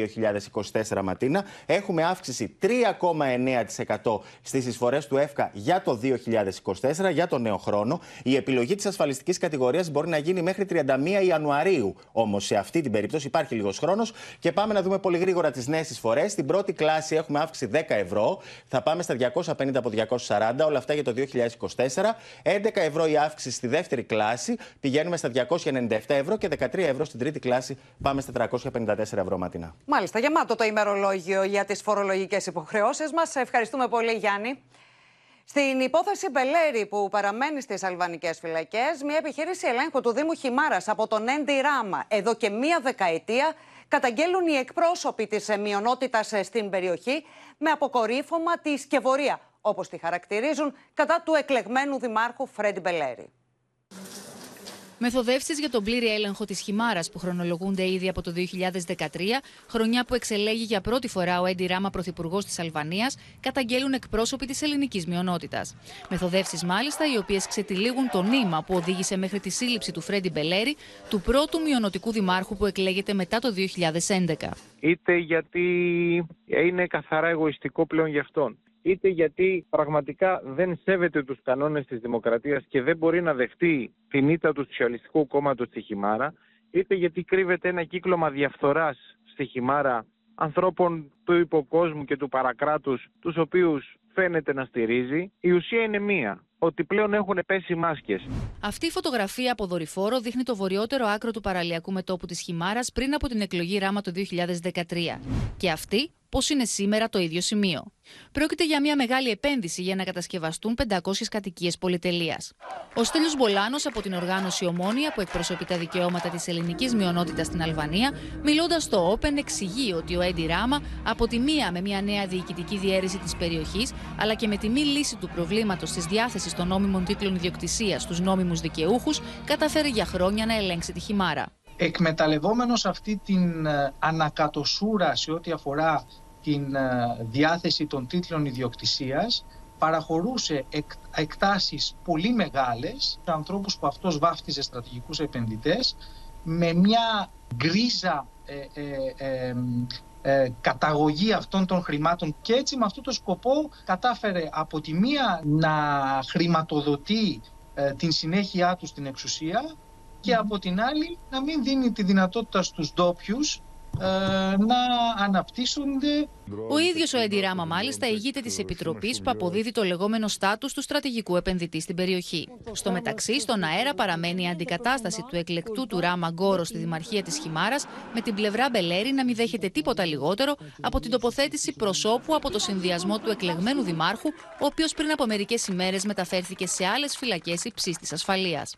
S40: 2024 Ματίνα. Έχουμε αύξηση 3,9% στις εισφορές του ΕΦΚΑ για το 2024 για τον νέο χρόνο. Η επιλογή της ασφαλιστικής κατηγορίας μπορεί να γίνει μέχρι 31 Ιανουαρίου. Όμως σε αυτή την περίπτωση υπάρχει λίγος χρόνος και πάμε να δούμε πολύ γρήγορα τις νέες εισφορές. Στην πρώτη κλάση έχουμε αύξηση 10 ευρώ. Θα πάμε στα 250 από 240, όλα αυτά για το 2024. 11 ευρώ η αύξηση στη δεύτερη κλάση. Πηγαίνουμε στα 297 ευρώ και 13 ευρώ στην τρίτη κλάση. Πάμε στα 354 ευρώ ματινά.
S2: Μάλιστα, γεμάτο το ημερολόγιο για τις φορολογικές υποχρεώσεις μας. Ευχαριστούμε πολύ, Γιάννη. Στην υπόθεση Μπελέρη που παραμένει στις αλβανικές φυλακές, μια επιχείρηση ελέγχου του Δήμου Χιμάρας από τον Έντι Ράμα εδώ και μία δεκαετία καταγγέλουν οι εκπρόσωποι της μειονότητας στην περιοχή με αποκορύφωμα τη σκευωρία, όπως τη χαρακτηρίζουν, κατά του εκλεγμένου δημάρχου Φρέντι Μπελέρη.
S12: Μεθοδεύσεις για τον πλήρη έλεγχο της χυμάρας που χρονολογούνται ήδη από το 2013, χρονιά που εξελέγει για πρώτη φορά ο Έντι Ράμα, πρωθυπουργός της Αλβανίας, καταγγέλουν εκπρόσωποι της ελληνικής μειονότητας. Μεθοδεύσεις, μάλιστα, οι οποίες ξετυλίγουν το νήμα που οδήγησε μέχρι τη σύλληψη του Φρέντι Μπελέρη, του πρώτου μειονοτικού δημάρχου που εκλέγεται μετά το 2011.
S41: Είτε γιατί είναι καθαρά εγωιστικό πλέον για αυτόν είτε γιατί πραγματικά δεν σέβεται τους κανόνες της δημοκρατίας και δεν μπορεί να δεχτεί την ήττα του Σοσιαλιστικού Κόμματος στη Χιμάρα, είτε γιατί κρύβεται ένα κύκλωμα διαφθοράς στη Χιμάρα ανθρώπων του υποκόσμου και του παρακράτους, τους οποίους φαίνεται να στηρίζει, η ουσία είναι μία. Ότι πλέον έχουν πέσει μάσκες.
S12: Αυτή η φωτογραφία από δορυφόρο δείχνει το βορειότερο άκρο του παραλιακού μετόπου της Χιμάρας πριν από την εκλογή Ράμα το 2013. Και αυτή πώς είναι σήμερα το ίδιο σημείο. Πρόκειται για μια μεγάλη επένδυση για να κατασκευαστούν 500 κατοικίες πολυτελείας. Ο Στέλιος Μπολάνος από την οργάνωση Ομόνια, που εκπροσωπεί τα δικαιώματα της ελληνικής μειονότητας στην Αλβανία, μιλώντας στο Open, εξηγεί ότι ο Έντι Ράμα, από τη μία με μια νέα διοικητική διαίρεση της περιοχής, αλλά και με τη μη λύση του προβλήματος της διάθεσης των νόμιμων τίτλων ιδιοκτησίας στους νόμιμους δικαιούχους, καταφέρει για χρόνια να ελέγξει τη χυμάρα
S42: εκμεταλλευόμενος αυτή την ε, ανακατοσούρα σε ό,τι αφορά την ε, διάθεση των τίτλων ιδιοκτησίας παραχωρούσε εκ, εκτάσεις πολύ μεγάλες σε ανθρώπους που αυτός βάφτιζε στρατηγικούς επενδυτές με μια γκρίζα ε, ε, καταγωγή αυτών των χρημάτων και έτσι με αυτό το σκοπό κατάφερε από τη μία να χρηματοδοτεί την συνέχειά του στην εξουσία και από την άλλη να μην δίνει τη δυνατότητα στους ντόπιους ε, να αναπτύσσονται.
S12: Ο ίδιος ο Έντι Ράμα, μάλιστα, ηγείται της επιτροπής που αποδίδει το λεγόμενο στάτους του στρατηγικού επενδυτή στην περιοχή. Στο μεταξύ, στον αέρα παραμένει η αντικατάσταση του εκλεκτού του Ράμα Γκόρο στη Δημαρχία της Χιμάρας, με την πλευρά Μπελέρη να μην δέχεται τίποτα λιγότερο από την τοποθέτηση προσώπου από το συνδυασμό του εκλεγμένου δημάρχου, ο οποίος πριν από μερικές ημέρες μεταφέρθηκε σε άλλες φυλακές υψής ασφαλείας.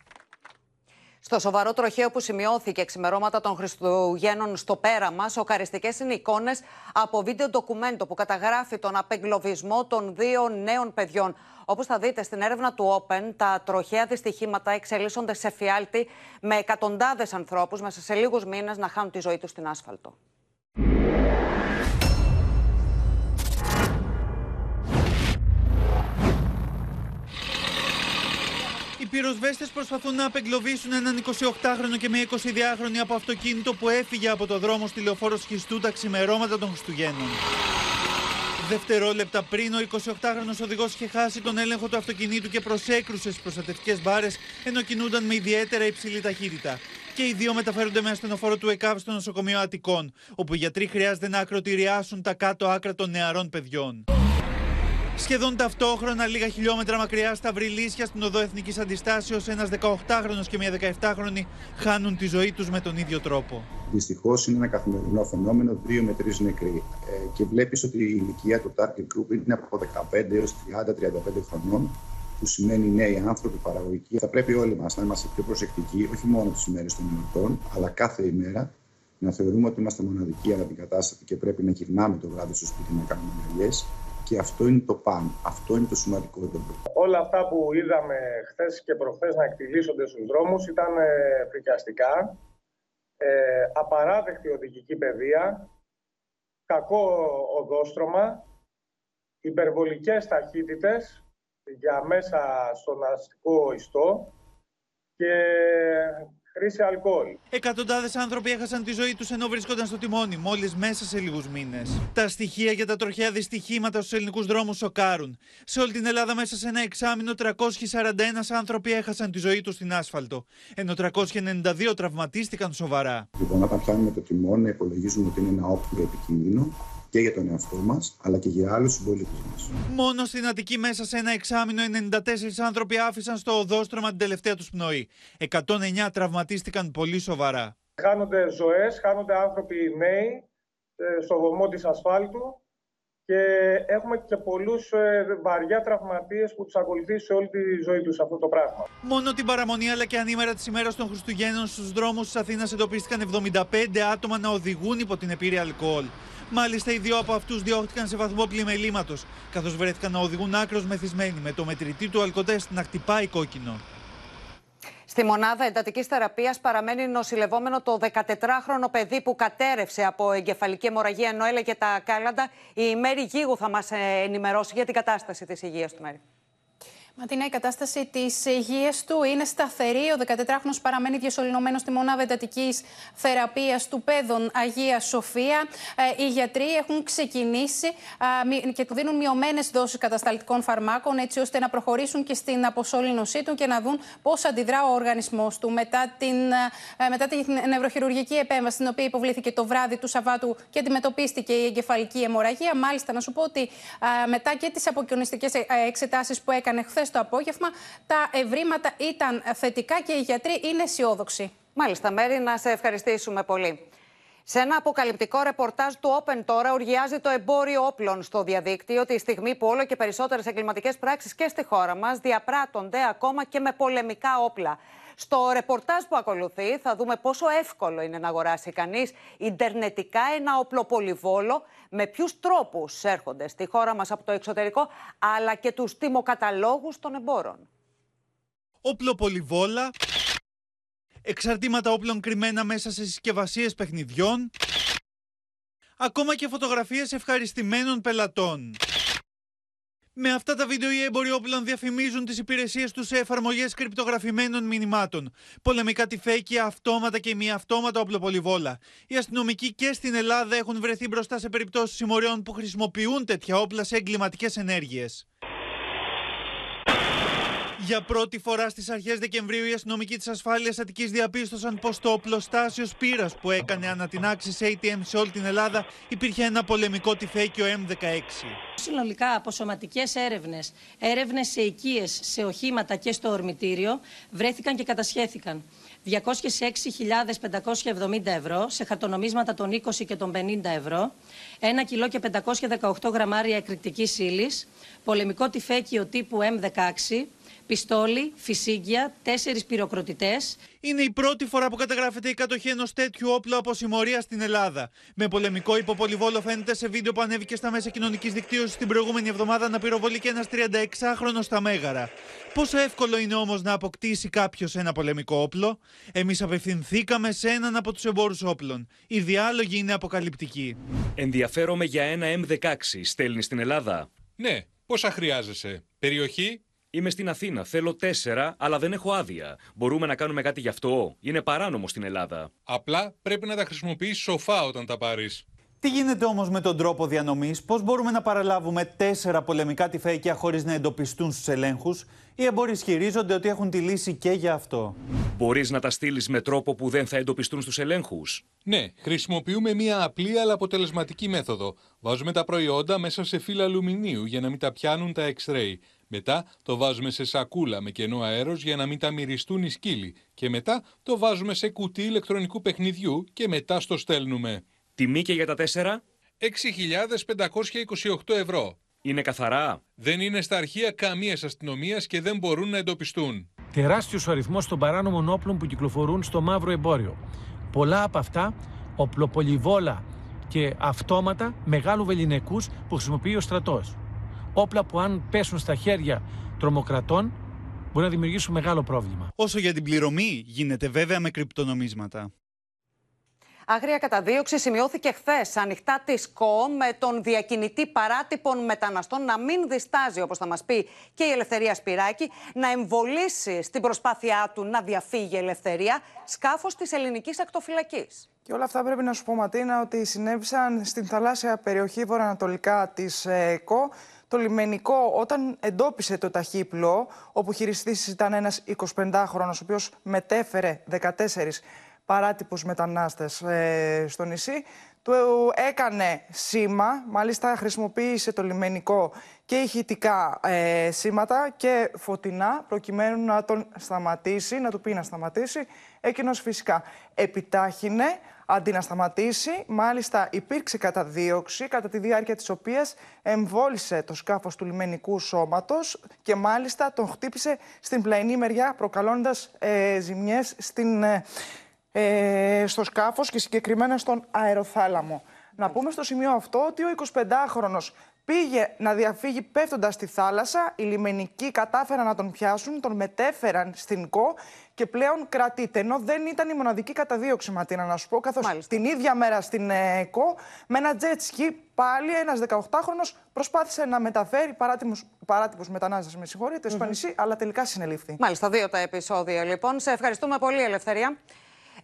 S2: Στο σοβαρό τροχαίο που σημειώθηκε ξημερώματα των Χριστουγέννων στο πέραμα, σοκαριστικέ είναι εικόνες από βίντεο ντοκουμέντο που καταγράφει τον απεγκλωβισμό των δύο νέων παιδιών. Όπως θα δείτε στην έρευνα του Open, τα τροχαία δυστυχήματα εξελίσσονται σε φιάλτη με εκατοντάδες ανθρώπους μέσα σε λίγους μήνες να χάνουν τη ζωή τους στην άσφαλτο.
S43: Πυροσβέστες προσπαθούν να απεγκλωβίσουν έναν 28χρονο και μια 22χρονη από αυτοκίνητο που έφυγε από το δρόμο στη λεωφόρο Σχιστού τα ξημερώματα των Χριστουγέννων. Δευτερόλεπτα πριν, ο 28χρονο οδηγός είχε χάσει τον έλεγχο του αυτοκινήτου και προσέκρουσες στι προστατευτικές μπάρες ενώ κινούνταν με ιδιαίτερα υψηλή ταχύτητα. Και οι δύο μεταφέρονται με ασθενοφόρο του ΕΚΑΒ στο νοσοκομείο Αττικών, όπου οι γιατροί χρειάζεται να ακροτηριάσουν τα κάτω άκρα των νεαρών παιδιών. Σχεδόν ταυτόχρονα, λίγα χιλιόμετρα μακριά στα Βρυλίσια, στην οδό Εθνικής Αντιστάσεως, ένας 18χρονο και μια 17χρονη χάνουν τη ζωή τους με τον ίδιο τρόπο.
S44: Δυστυχώς είναι ένα καθημερινό φαινόμενο, δύο με τρεις νεκροί. Ε, και βλέπεις ότι η ηλικία του target group είναι από 15 έως 30-35 χρονών, που σημαίνει νέοι άνθρωποι, παραγωγικοί. Θα πρέπει όλοι μας να είμαστε πιο προσεκτικοί, όχι μόνο τις ημέρες των εορτών, αλλά κάθε ημέρα να θεωρούμε ότι είμαστε μοναδικοί αναντικατάστατοι και πρέπει να γυρνάμε το βράδυ στο σπίτι να κάνουμε μαλλιέ και αυτό είναι το πάνω. Αυτό είναι το σημαντικότερο.
S45: Όλα αυτά που είδαμε χθες και προχθές να εκτιλήσονται στους δρόμους ήταν ε, φρικιαστικά, ε, απαράδεκτη οδηγική παιδεία, κακό οδόστρωμα, υπερβολικές ταχύτητες για μέσα στον αστικό ιστό και χρήση αλκοόλ.
S43: Εκατοντάδες άνθρωποι έχασαν τη ζωή τους ενώ βρίσκονταν στο τιμόνι, μόλις μέσα σε λίγους μήνες. Τα στοιχεία για τα τροχαία δυστυχήματα στους ελληνικούς δρόμους σοκάρουν. Σε όλη την Ελλάδα, μέσα σε ένα εξάμεινο, 341 άνθρωποι έχασαν τη ζωή τους στην άσφαλτο, ενώ 392 τραυματίστηκαν σοβαρά.
S44: Λοιπόν, όταν πιάνουμε το τιμόνι, υπολογίζουμε ότι είναι ένα όπλο επικίνδυνο και για τον εαυτό μας, αλλά και για άλλους συμπολίτες μας.
S43: Μόνο στην Αττική, μέσα σε ένα εξάμεινο, 94 άνθρωποι άφησαν στο οδόστρωμα την τελευταία τους πνοή. 109 τραυματίστηκαν πολύ σοβαρά.
S45: Χάνονται ζωές, χάνονται άνθρωποι νέοι ε, στο βωμό της ασφάλτου και έχουμε και πολλούς ε, βαριά τραυματίες που τους ακολουθείς σε όλη τη ζωή τους αυτό το πράγμα.
S43: Μόνο την παραμονή αλλά και ανήμερα της ημέρας των Χριστουγέννων στους δρόμους της Αθήνας εντοπίστηκαν 75 άτομα να οδηγούν υπό την επίρρεια αλκοόλ. Μάλιστα, οι δύο από αυτούς διώχτηκαν σε βαθμό πλημελήματος, καθώς βρέθηκαν να οδηγούν άκρος μεθυσμένοι με το μετρητή του αλκοτέστ να χτυπάει κόκκινο.
S2: Στη μονάδα εντατικής θεραπείας παραμένει νοσηλευόμενο το 14χρονο παιδί που κατέρευσε από εγκεφαλική αιμορραγία ενώ έλεγε τα κάλαντα. Η Μέρη Γίγου θα μας ε, ενημερώσει για την κατάσταση της υγείας του Μέρη.
S46: Ματίνα, η κατάσταση της υγείας του είναι σταθερή. Ο 14χρονο παραμένει διασωληνωμένος στη μονάδα εντατικής θεραπείας του Πέδων Αγία Σοφία. Ε, οι γιατροί έχουν ξεκινήσει και του δίνουν μειωμένες δόσεις κατασταλτικών φαρμάκων, έτσι ώστε να προχωρήσουν και στην αποσόλυνωσή του και να δουν πώς αντιδρά ο οργανισμός του. Μετά την, ε, μετά την νευροχειρουργική επέμβαση, την οποία υποβλήθηκε το βράδυ του Σαββάτου και αντιμετωπίστηκε η εγκεφαλική αιμορραγία. Μάλιστα, να σου πω ότι μετά και τις αποκοινωνιστικές ε, εξετάσεις που έκανε χθες το απόγευμα. Τα ευρήματα ήταν θετικά και οι γιατροί είναι αισιόδοξοι.
S2: Μάλιστα, Μέρη, να σε ευχαριστήσουμε πολύ. Σε ένα αποκαλυπτικό ρεπορτάζ του Open τώρα οργιάζει το εμπόριο όπλων στο διαδίκτυο τη στιγμή που όλο και περισσότερες εγκληματικές πράξεις και στη χώρα μας διαπράττονται ακόμα και με πολεμικά όπλα. Στο ρεπορτάζ που ακολουθεί θα δούμε πόσο εύκολο είναι να αγοράσει κανείς ιντερνετικά ένα οπλοπολιβόλο, με ποιους τρόπους έρχονται στη χώρα μας από το εξωτερικό, αλλά και τους τιμοκαταλόγους των εμπόρων.
S43: Οπλοπολιβόλα, εξαρτήματα όπλων κρυμμένα μέσα σε συσκευασίες παιχνιδιών, ακόμα και φωτογραφίες ευχαριστημένων πελατών. Με αυτά τα βίντεο οι έμποροι όπλων διαφημίζουν τις υπηρεσίες τους σε εφαρμογές κρυπτογραφημένων μηνυμάτων. Πολεμικά τυφέκια, αυτόματα και μη αυτόματα όπλοπολιβόλα. Οι αστυνομικοί και στην Ελλάδα έχουν βρεθεί μπροστά σε περιπτώσεις συμμοριών που χρησιμοποιούν τέτοια όπλα σε εγκληματικές ενέργειες. Για πρώτη φορά στις αρχές Δεκεμβρίου, οι αστυνομικοί της ασφάλειας Αττικής διαπίστωσαν πως το οπλοστάσιο Σπύρας που έκανε ανατινάξει ATM σε όλη την Ελλάδα υπήρχε ένα πολεμικό τυφέκιο M16.
S47: Συνολικά από σωματικέ έρευνες, έρευνες σε οικίες, σε οχήματα και στο ορμητήριο βρέθηκαν και κατασχέθηκαν 206.570 ευρώ σε χαρτονομίσματα των 20 και των 50 ευρώ, 1 κιλό και 518 γραμμάρια εκρηκτικής ύλης, πολεμικό τυφέκιο τύπου M16, πιστόλι, φυσίγγια, τέσσερις πυροκροτητές.
S43: Είναι η πρώτη φορά που καταγράφεται η κατοχή ενός τέτοιου όπλου από συμμορία στην Ελλάδα. Με πολεμικό υποπολιβόλο φαίνεται σε βίντεο που ανέβηκε στα μέσα κοινωνικής δικτύωσης την προηγούμενη εβδομάδα να πυροβολεί και ένας 36χρονο στα Μέγαρα. Πόσο εύκολο είναι όμως να αποκτήσει κάποιος ένα πολεμικό όπλο; Εμείς απευθυνθήκαμε σε έναν από τους εμπόρους όπλων. Οι διάλογοι είναι αποκαλυπτικοί.
S48: Ενδιαφέρομαι για ένα M16. Στέλνει στην Ελλάδα.
S15: Ναι, πόσα χρειάζεσαι; Περιοχή,
S48: Είμαι στην Αθήνα. Θέλω τέσσερα, αλλά δεν έχω άδεια. Μπορούμε να κάνουμε κάτι γι' αυτό; Είναι παράνομο στην Ελλάδα.
S15: Απλά πρέπει να τα χρησιμοποιήσει σοφά όταν τα πάρεις.
S43: Τι γίνεται όμως με τον τρόπο διανομής, πώς μπορούμε να παραλάβουμε τέσσερα πολεμικά τυφέκια χωρίς να εντοπιστούν στους ελέγχους, οι εμπόροι ισχυρίζονται ότι έχουν τη λύση και για αυτό.
S48: Μπορείς να τα στείλεις με τρόπο που δεν θα εντοπιστούν στους ελέγχους;
S15: Ναι, χρησιμοποιούμε μία απλή αλλά αποτελεσματική μέθοδο. Βάζουμε τα προϊόντα μέσα σε φύλλα αλουμινίου για να μην τα πιάνουν τα X-ray. Μετά το βάζουμε σε σακούλα με κενό αέρος για να μην τα μυριστούν οι σκύλοι. Και μετά το βάζουμε σε κουτί ηλεκτρονικού παιχνιδιού και μετά στο στέλνουμε.
S48: Τιμή και για τα τέσσερα;
S15: 6.528 ευρώ.
S48: Είναι καθαρά;
S15: Δεν είναι στα αρχεία καμίας αστυνομίας και δεν μπορούν να εντοπιστούν.
S49: Τεράστιος αριθμός των παράνομων όπλων που κυκλοφορούν στο μαύρο εμπόριο. Πολλά από αυτά οπλοπολιβόλα και αυτόματα μεγάλου βεληνικούς που χρησιμοποιεί ο στρατός όπλα που αν πέσουν στα χέρια τρομοκρατών μπορεί να δημιουργήσουν μεγάλο πρόβλημα.
S43: Όσο για την πληρωμή γίνεται βέβαια με κρυπτονομίσματα.
S2: Άγρια καταδίωξη σημειώθηκε χθες ανοιχτά της ΚΟ με τον διακινητή παράτυπων μεταναστών να μην διστάζει, όπως θα μας πει και η Ελευθερία Σπυράκη, να εμβολήσει στην προσπάθειά του να διαφύγει η ελευθερία σκάφος της ελληνικής ακτοφυλακής.
S50: Και όλα αυτά πρέπει να σου πω, Ματίνα, ότι συνέβησαν στην θαλάσσια περιοχή βορειοανατολικά της ΚΟ το λιμενικό όταν εντόπισε το ταχύπλο, όπου χειριστής ήταν ένας 25χρονος, ο οποίος μετέφερε 14 παράτυπους μετανάστες ε, στο νησί, του έκανε σήμα, μάλιστα χρησιμοποίησε το λιμενικό και ηχητικά ε, σήματα και φωτεινά, προκειμένου να τον σταματήσει, να του πει να σταματήσει. Εκείνος φυσικά επιτάχυνε, αντί να σταματήσει. Μάλιστα υπήρξε καταδίωξη, κατά τη διάρκεια της οποίας εμβόλισε το σκάφος του λιμενικού σώματος και μάλιστα τον χτύπησε στην πλαϊνή μεριά, προκαλώντας ε, ζημιές στην, ε, ε, στο σκάφος και συγκεκριμένα στον αεροθάλαμο. Να πούμε στο σημείο αυτό ότι ο 25χρονος Πήγε να διαφύγει πέφτοντας στη θάλασσα. Οι λιμενικοί κατάφεραν να τον πιάσουν, τον μετέφεραν στην ΚΟ και πλέον κρατείται. Ενώ δεν ήταν η μοναδική καταδίωξη, Ματίνα, να σου πω, καθώς την ίδια μέρα στην ε, ΚΟ με ένα jet ski πάλι ένας 18χρονο προσπάθησε να μεταφέρει παράτυπους μετανάστες, με συγχωρείτε, στο νησί, αλλά τελικά συνελήφθη.
S2: Μάλιστα, δύο τα επεισόδια λοιπόν. Σε ευχαριστούμε πολύ, Ελευθερία.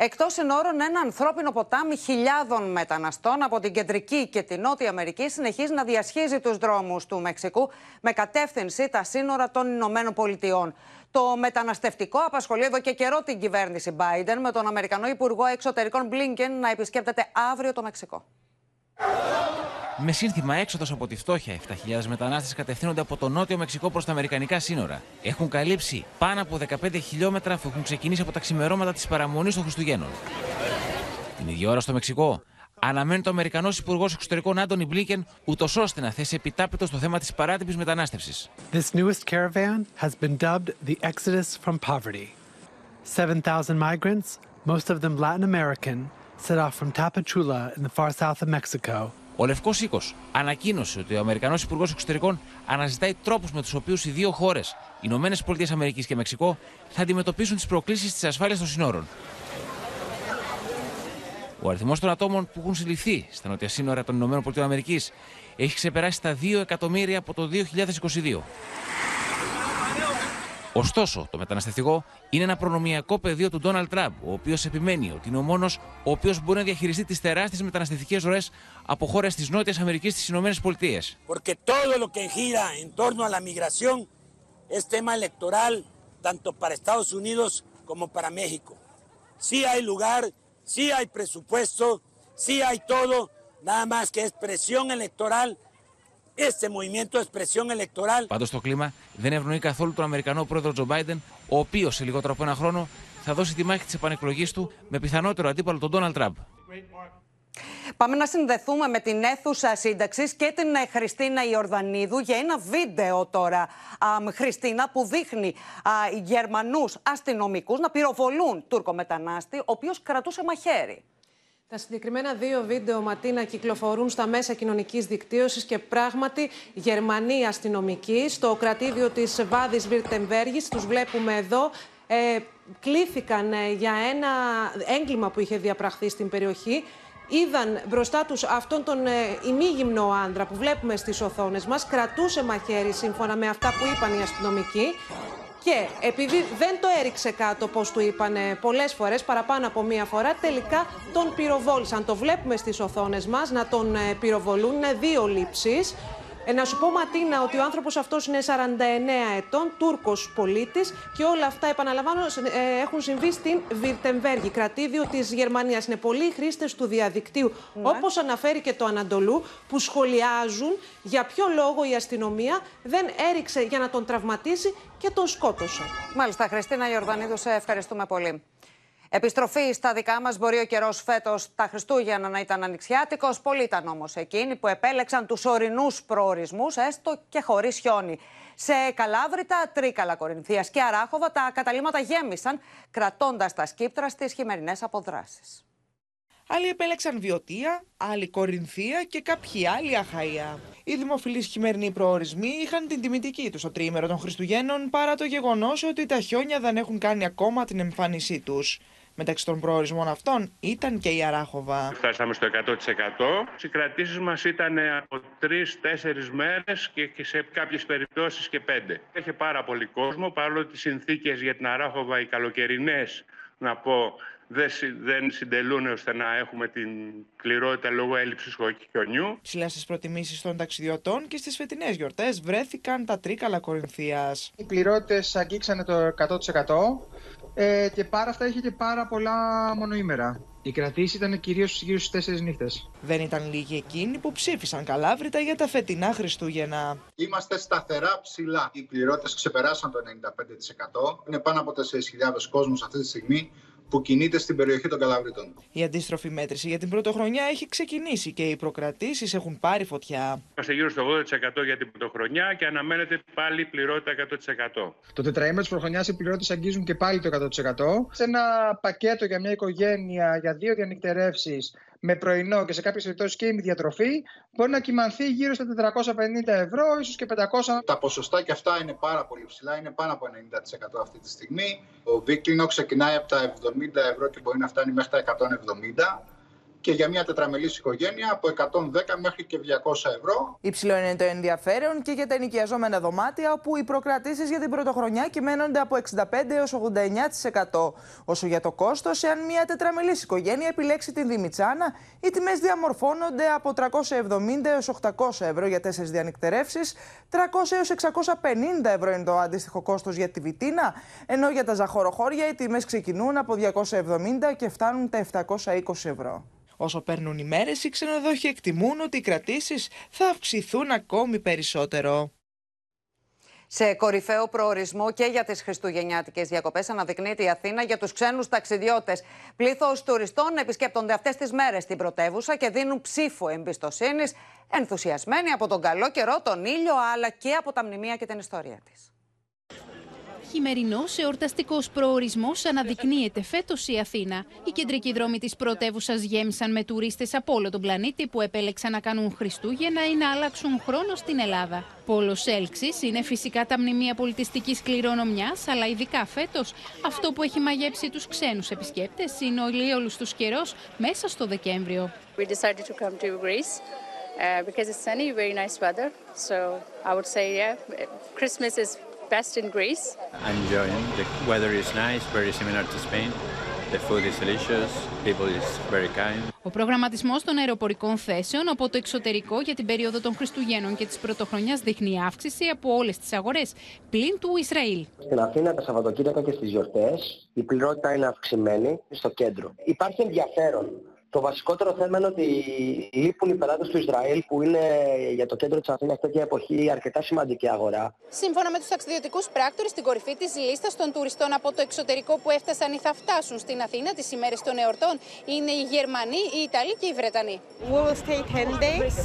S2: Εκτός συνόρων, ένα ανθρώπινο ποτάμι χιλιάδων μεταναστών από την κεντρική και την νότια Αμερική συνεχίζει να διασχίζει τους δρόμους του Μεξικού με κατεύθυνση τα σύνορα των Ηνωμένων Πολιτειών. Το μεταναστευτικό απασχολεί εδώ και καιρό την κυβέρνηση Biden με τον Αμερικανό Υπουργό Εξωτερικών Blinken να επισκέπτεται αύριο το Μεξικό.
S14: Με σύνθημα έξοδος από τη φτώχεια, 7.000 μετανάστες κατευθύνονται από το νότιο Μεξικό προς τα αμερικανικά σύνορα. Έχουν καλύψει πάνω από 15 χιλιόμετρα αφού έχουν ξεκινήσει από τα ξημερώματα της παραμονής των Χριστουγέννων. Την ίδια ώρα στο Μεξικό, αναμένει το Αμερικανός Υπουργός Εξωτερικών Άντωνι Μπλίκεν, ούτως ώστε να θέσει επιτάπητος στο θέμα της παράτυπης μετανάστευσης.
S51: This newest caravan has been dubbed the Exodus from Poverty. 7,000 migrants, most of them Latin American, set off from Tapachula in the far south of Mexico.
S14: Ο Λευκός Οίκος ανακοίνωσε ότι ο Αμερικανός Υπουργός Εξωτερικών αναζητάει τρόπους με τους οποίους οι δύο χώρες, Ηνωμένες Πολιτείες Αμερικής και Μεξικό, θα αντιμετωπίσουν τις προκλήσεις της ασφάλειας των συνόρων. Ο αριθμός των ατόμων που έχουν συλληφθεί στα νότια σύνορα των Ηνωμένων Πολιτείων Αμερικής έχει ξεπεράσει τα 2 εκατομμύρια από το 2022. Ωστόσο, το μεταναστευτικό είναι ένα προνομιακό πεδίο του Ντόναλτ Τραμπ, ο οποίος επιμένει ότι είναι ο μόνος ο οποίος μπορεί να διαχειριστεί τις τεράστιες μεταναστευτικές ροές από χώρες της Νότιας Αμερικής στι Ηνωμένες Πολιτείες.
S44: Porque todo lo que gira en torno a la migración es tema electoral tanto para Estados Unidos como para México. Sí hay lugar, sí hay presupuesto, sí hay todo, nada más que es presión electoral este movimiento de expresión electoral.
S14: Πάντως το κλίμα δεν ευνοεί καθόλου τον Αμερικανό πρόεδρο Τζο Μπάιντεν, ο οποίος σε λιγότερο από ένα χρόνο θα δώσει τη μάχη της επανεκλογής του με πιθανότερο αντίπαλο τον Ντόναλτ Τραμπ.
S2: Πάμε να συνδεθούμε με την αίθουσα σύνταξης και την ε, Χριστίνα Ιορδανίδου για ένα βίντεο τώρα, α, Χριστίνα, που δείχνει α, Γερμανούς αστυνομικούς να πυροβολούν Τούρκο μετανάστη, ο οποίος κρατούσε μαχαίρι.
S3: Τα συγκεκριμένα δύο βίντεο, Ματίνα, κυκλοφορούν στα μέσα κοινωνικής δικτύωσης και πράγματι Γερμανοί αστυνομικοί στο κρατήδιο της Βάδης Βιρτεμβέργης, τους βλέπουμε εδώ, ε, κλήθηκαν ε, για ένα έγκλημα που είχε διαπραχθεί στην περιοχή. Είδαν μπροστά τους αυτόν τον ε, ημίγυμνο άντρα που βλέπουμε στις οθόνες μας, κρατούσε μαχαίρι σύμφωνα με αυτά που είπαν οι αστυνομικοί και επειδή δεν το έριξε κάτω, όπως του είπαν πολλές φορές, παραπάνω από μία φορά, τελικά τον πυροβόλησαν. Το βλέπουμε στις οθόνες μας να τον ε, πυροβολούν. Είναι δύο λήψεις. Ε, να σου πω, Ματίνα, ότι ο άνθρωπος αυτός είναι 49 ετών, Τούρκος πολίτης και όλα αυτά, επαναλαμβάνω, ε, έχουν συμβεί στην Βιρτεμβέργη, κρατήδιο της Γερμανίας. Είναι πολλοί χρήστες του διαδικτύου, ναι. όπως αναφέρει και το Ανατολού, που σχολιάζουν για ποιο λόγο η αστυνομία δεν έριξε για να τον τραυματίσει και τον σκότωσε.
S2: Μάλιστα, Χριστίνα Ιορδανίδου, σε ευχαριστούμε πολύ. Επιστροφή στα δικά μας μπορεί ο καιρός φέτος τα Χριστούγεννα να ήταν ανοιξιάτικος. Πολλοί ήταν όμως εκείνοι που επέλεξαν τους ορεινούς προορισμούς, έστω και χωρίς χιόνι. Σε Καλάβρητα, Τρίκαλα Κορινθίας και Αράχοβα τα καταλήμματα γέμισαν, κρατώντας τα σκύπτρα στις χειμερινές αποδράσεις.
S50: Άλλοι επέλεξαν Βιωτία, άλλοι Κορινθία και κάποιοι άλλοι Αχαία. Οι δημοφιλείς χειμερινοί προορισμοί είχαν την τιμητική τους στο τρίμερο των Χριστουγέννων παρά το γεγονός ότι τα χιόνια δεν έχουν κάνει ακόμα την εμφάνισή τους. Μεταξύ των προορισμών αυτών ήταν και η Αράχοβα.
S52: Φτάσαμε στο 100%. Οι κρατήσεις μας ήταν από τρει-τέσσερι μέρες και σε κάποιες περιπτώσεις και πέντε. Έχει πάρα πολύ κόσμο, παρόλο τις συνθήκες για την Αράχοβα οι καλοκαιρινές, να πω, δεν συντελούν ώστε να έχουμε την πληρότητα λόγω έλλειψης χιονιού.
S50: Ψηλά στις προτιμήσεις των ταξιδιωτών και στις φετινές γιορτές βρέθηκαν τα τρίκαλα Κορινθίας.
S53: Οι πληρότητε αγγίξανε το 100%. Ε, και πάρα αυτά είχε και πάρα πολλά μονοήμερα. Η κρατήση ήταν κυρίως γύρω στις 4 νύχτες.
S50: Δεν ήταν λίγοι εκείνοι που ψήφισαν καλάβρητα για τα φετινά Χριστούγεννα.
S54: Είμαστε σταθερά ψηλά. Οι πληρότητε ξεπεράσαν το 95%. Είναι πάνω από 4.000 κόσμος αυτή τη στιγμή που κινείται στην περιοχή των Καλαβρίτων.
S50: Η αντίστροφη μέτρηση για την πρωτοχρονιά έχει ξεκινήσει και οι προκρατήσεις έχουν πάρει φωτιά.
S52: Είμαστε γύρω στο 80% για την πρωτοχρονιά και αναμένεται πάλι πληρότητα 100%.
S53: Το τετραήμερο της πρωτοχρονιάς οι πληρότητε αγγίζουν και πάλι το 100%. Σε ένα πακέτο για μια οικογένεια για δύο διανυκτερεύσεις
S55: με πρωινό και σε κάποιες περιπτώσεις και η διατροφή, μπορεί να κοιμανθεί γύρω στα 450 ευρώ, ίσως και 500.
S44: Τα ποσοστά και αυτά είναι πάρα πολύ ψηλά, είναι πάνω από 90% αυτή τη στιγμή. Ο δίκτυνο ξεκινάει από τα 70 ευρώ και μπορεί να φτάνει μέχρι τα 170 και για μια τετραμελής οικογένεια από 110 μέχρι και 200 ευρώ.
S50: Υψηλό είναι το ενδιαφέρον και για τα ενοικιαζόμενα δωμάτια, όπου οι προκρατήσεις για την πρωτοχρονιά κυμαίνονται από 65 έως 89%. Όσο για το κόστος, εάν μια τετραμελής οικογένεια επιλέξει την Δημητσάνα, οι τιμές διαμορφώνονται από 370 έως 800 ευρώ για τέσσερις διανυκτερεύσεις, 300 έως 650 ευρώ είναι το αντίστοιχο κόστος για τη Βιτίνα, ενώ για τα ζαχοροχώρια οι τιμές ξεκινούν από 270 και φτάνουν τα 720 ευρώ. Όσο παίρνουν οι μέρες, οι ξενοδόχοι εκτιμούν ότι οι κρατήσεις θα αυξηθούν ακόμη περισσότερο.
S2: Σε κορυφαίο προορισμό και για τις Χριστουγεννιάτικες διακοπές αναδεικνύεται η Αθήνα για τους ξένους ταξιδιώτες. Πλήθος τουριστών επισκέπτονται αυτές τις μέρες την πρωτεύουσα και δίνουν ψήφο εμπιστοσύνης, ενθουσιασμένοι από τον καλό καιρό, τον ήλιο, αλλά και από τα μνημεία και την ιστορία της.
S12: Χειμερινό εορταστικό προορισμός αναδεικνύεται φέτος η Αθήνα. Οι κεντρικοί δρόμοι της πρωτεύουσας γέμισαν με τουρίστες από όλο τον πλανήτη που επέλεξαν να κάνουν Χριστούγεννα ή να αλλάξουν χρόνο στην Ελλάδα. Πόλος έλξης είναι φυσικά τα μνημεία πολιτιστικής κληρονομιάς, αλλά ειδικά φέτος αυτό που έχει μαγέψει τους ξένους επισκέπτες είναι ο ηλίολου τους καιρός μέσα στο Δεκέμβριο. We decided to come to Greece. Uh, because it's sunny, very nice weather. So I would say, yeah, Christmas is best in Greece. I'm enjoying. The weather is nice, very similar to Spain. The food is delicious, people is very kind. Ο προγραμματισμός των αεροπορικών θέσεων από το εξωτερικό για την περίοδο των Χριστουγέννων και της Πρωτοχρονιάς δείχνει αύξηση από όλες τις αγορές, πλην του Ισραήλ.
S56: Στην Αθήνα τα Σαββατοκύριακα και στις γιορτές η πληρότητα είναι αυξημένη στο κέντρο. Υπάρχει ενδιαφέρον το βασικότερο θέμα είναι ότι λείπουν οι πελάτες του Ισραήλ που είναι για το κέντρο της Αθήνας τέτοια εποχή αρκετά σημαντική αγορά.
S46: Σύμφωνα με τους ταξιδιωτικού πράκτορες, στην κορυφή της λίστας των τουριστών από το εξωτερικό που έφτασαν ή θα φτάσουν στην Αθήνα τις ημέρες των εορτών είναι οι Γερμανοί, οι Ιταλοί και οι Βρετανοί. We will stay 10 days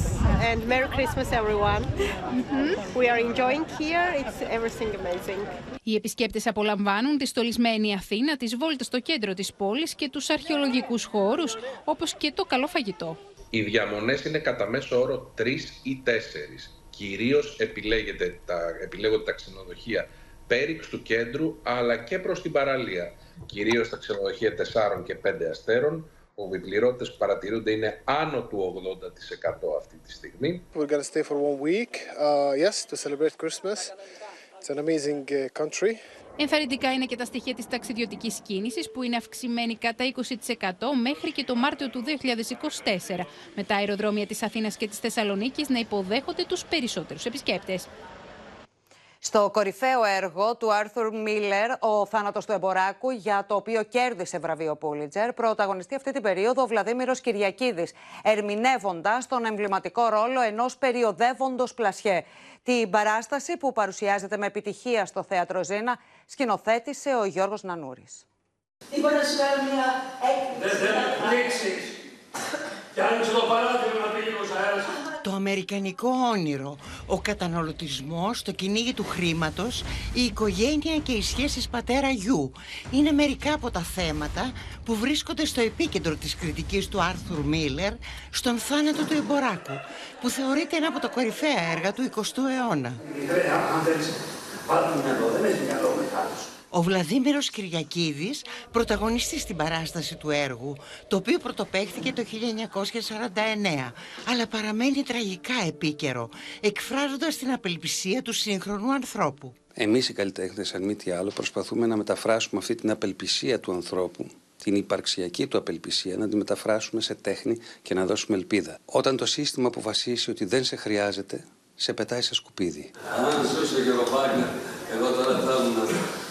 S46: and Merry Christmas everyone. Mm-hmm. We are enjoying here. It's everything amazing. Οι επισκέπτες απολαμβάνουν τη στολισμένη Αθήνα, τις βόλτες στο κέντρο της πόλης και τους αρχαιολογικούς χώρους, όπως και το καλό φαγητό.
S57: Οι διαμονές είναι κατά μέσο όρο τρεις ή τέσσερις. Κυρίως τα, επιλέγονται τα ξενοδοχεία πέριξ του κέντρου, αλλά και προς την παραλία. Κυρίως τα ξενοδοχεία 4 και 5 αστέρων, όπου οι πληρότητε που παρατηρούνται είναι άνω του 80% αυτή τη στιγμή. We're going to stay for one week, uh, yes, to celebrate Christmas. It's an amazing uh, country.
S12: Ενθαρρυντικά είναι και τα στοιχεία της ταξιδιωτικής κίνησης που είναι αυξημένη κατά 20% μέχρι και το Μάρτιο του 2024 με τα αεροδρόμια της Αθήνας και της Θεσσαλονίκης να υποδέχονται τους περισσότερους επισκέπτες.
S2: Στο κορυφαίο έργο του Άρθουρ Μίλλερ, Ο θάνατος του Εμποράκου, για το οποίο κέρδισε βραβείο Πούλιτζερ, πρωταγωνιστεί αυτή την περίοδο ο Βλαδίμηρος Κυριακίδης, ερμηνεύοντας τον εμβληματικό ρόλο ενός περιοδεύοντος πλασιέ. Την παράσταση που παρουσιάζεται με επιτυχία στο θέατρο Ζήνα, σκηνοθέτησε ο Γιώργος Νανούρης.
S58: Είπα να σου κάνω μια έκπληξη. Δεν θα Και άνοιξε το παράθυρο να πήγε ο αέρας
S53: το αμερικανικό όνειρο, ο καταναλωτισμός, το κυνήγι του χρήματος, η οικογένεια και οι σχέσεις πατέρα-γιου είναι μερικά από τα θέματα που βρίσκονται στο επίκεντρο της κριτικής του Άρθουρ Μίλλερ στον θάνατο του Εμποράκου, που θεωρείται ένα από τα κορυφαία έργα του 20ου αιώνα. Ο Βλαδίμηρος Κυριακίδης πρωταγωνιστεί στην παράσταση του έργου, το οποίο πρωτοπαίχθηκε το 1949, αλλά παραμένει τραγικά επίκαιρο, εκφράζοντας την απελπισία του σύγχρονου ανθρώπου.
S59: Εμείς οι καλλιτέχνες, αν μη τι άλλο, προσπαθούμε να μεταφράσουμε αυτή την απελπισία του ανθρώπου την υπαρξιακή του απελπισία, να τη μεταφράσουμε σε τέχνη και να δώσουμε ελπίδα. Όταν το σύστημα αποφασίσει ότι δεν σε χρειάζεται, σε πετάει σε σκουπίδι. Αν ζούσε και εγώ τώρα θα ήμουν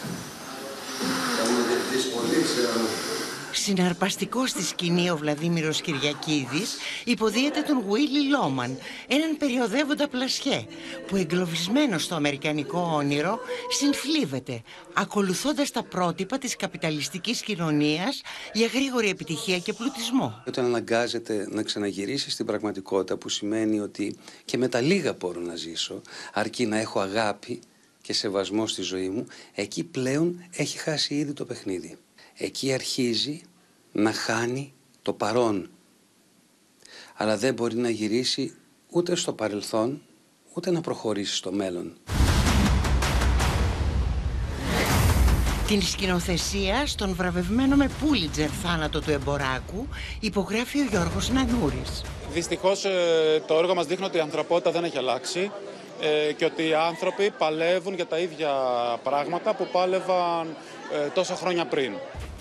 S53: Συναρπαστικός στη σκηνή ο Βλαδίμηρος Κυριακίδης υποδίεται τον Γουίλι Λόμαν, έναν περιοδεύοντα πλασιέ που εγκλωβισμένο στο αμερικανικό όνειρο συνθλίβεται, ακολουθώντας τα πρότυπα της καπιταλιστικής κοινωνίας για γρήγορη επιτυχία και πλουτισμό.
S59: Όταν αναγκάζεται να ξαναγυρίσει στην πραγματικότητα που σημαίνει ότι και με τα λίγα μπορώ να ζήσω, αρκεί να έχω αγάπη και σεβασμό στη ζωή μου, εκεί πλέον έχει χάσει ήδη το παιχνίδι. Εκεί αρχίζει να χάνει το παρόν αλλά δεν μπορεί να γυρίσει ούτε στο παρελθόν, ούτε να προχωρήσει στο μέλλον.
S53: Την σκηνοθεσία στον βραβευμένο με Πούλιτζερ θάνατο του εμποράκου υπογράφει ο Γιώργος Νανούρης.
S60: Δυστυχώς ε, το έργο μας δείχνει ότι η ανθρωπότητα δεν έχει αλλάξει ε, και ότι οι άνθρωποι παλεύουν για τα ίδια πράγματα που πάλευαν ε, τόσα χρόνια πριν.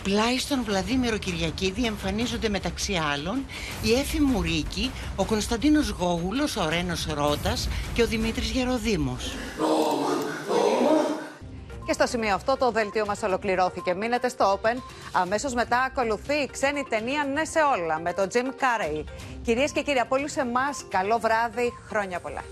S53: Πλάι στον Βλαδίμηρο Κυριακίδη εμφανίζονται μεταξύ άλλων η Έφη Μουρίκη, ο Κωνσταντίνος Γόγουλος, ο Ρένος Ρώτας και ο Δημήτρης Γεροδήμος.
S2: Και στο σημείο αυτό το δελτίο μας ολοκληρώθηκε. Μείνετε στο Open. Αμέσως μετά ακολουθεί η ξένη ταινία «Ναι σε όλα» με τον Jim Carrey. Κυρίες και κύριοι, από όλους εμάς, καλό βράδυ, χρόνια πολλά.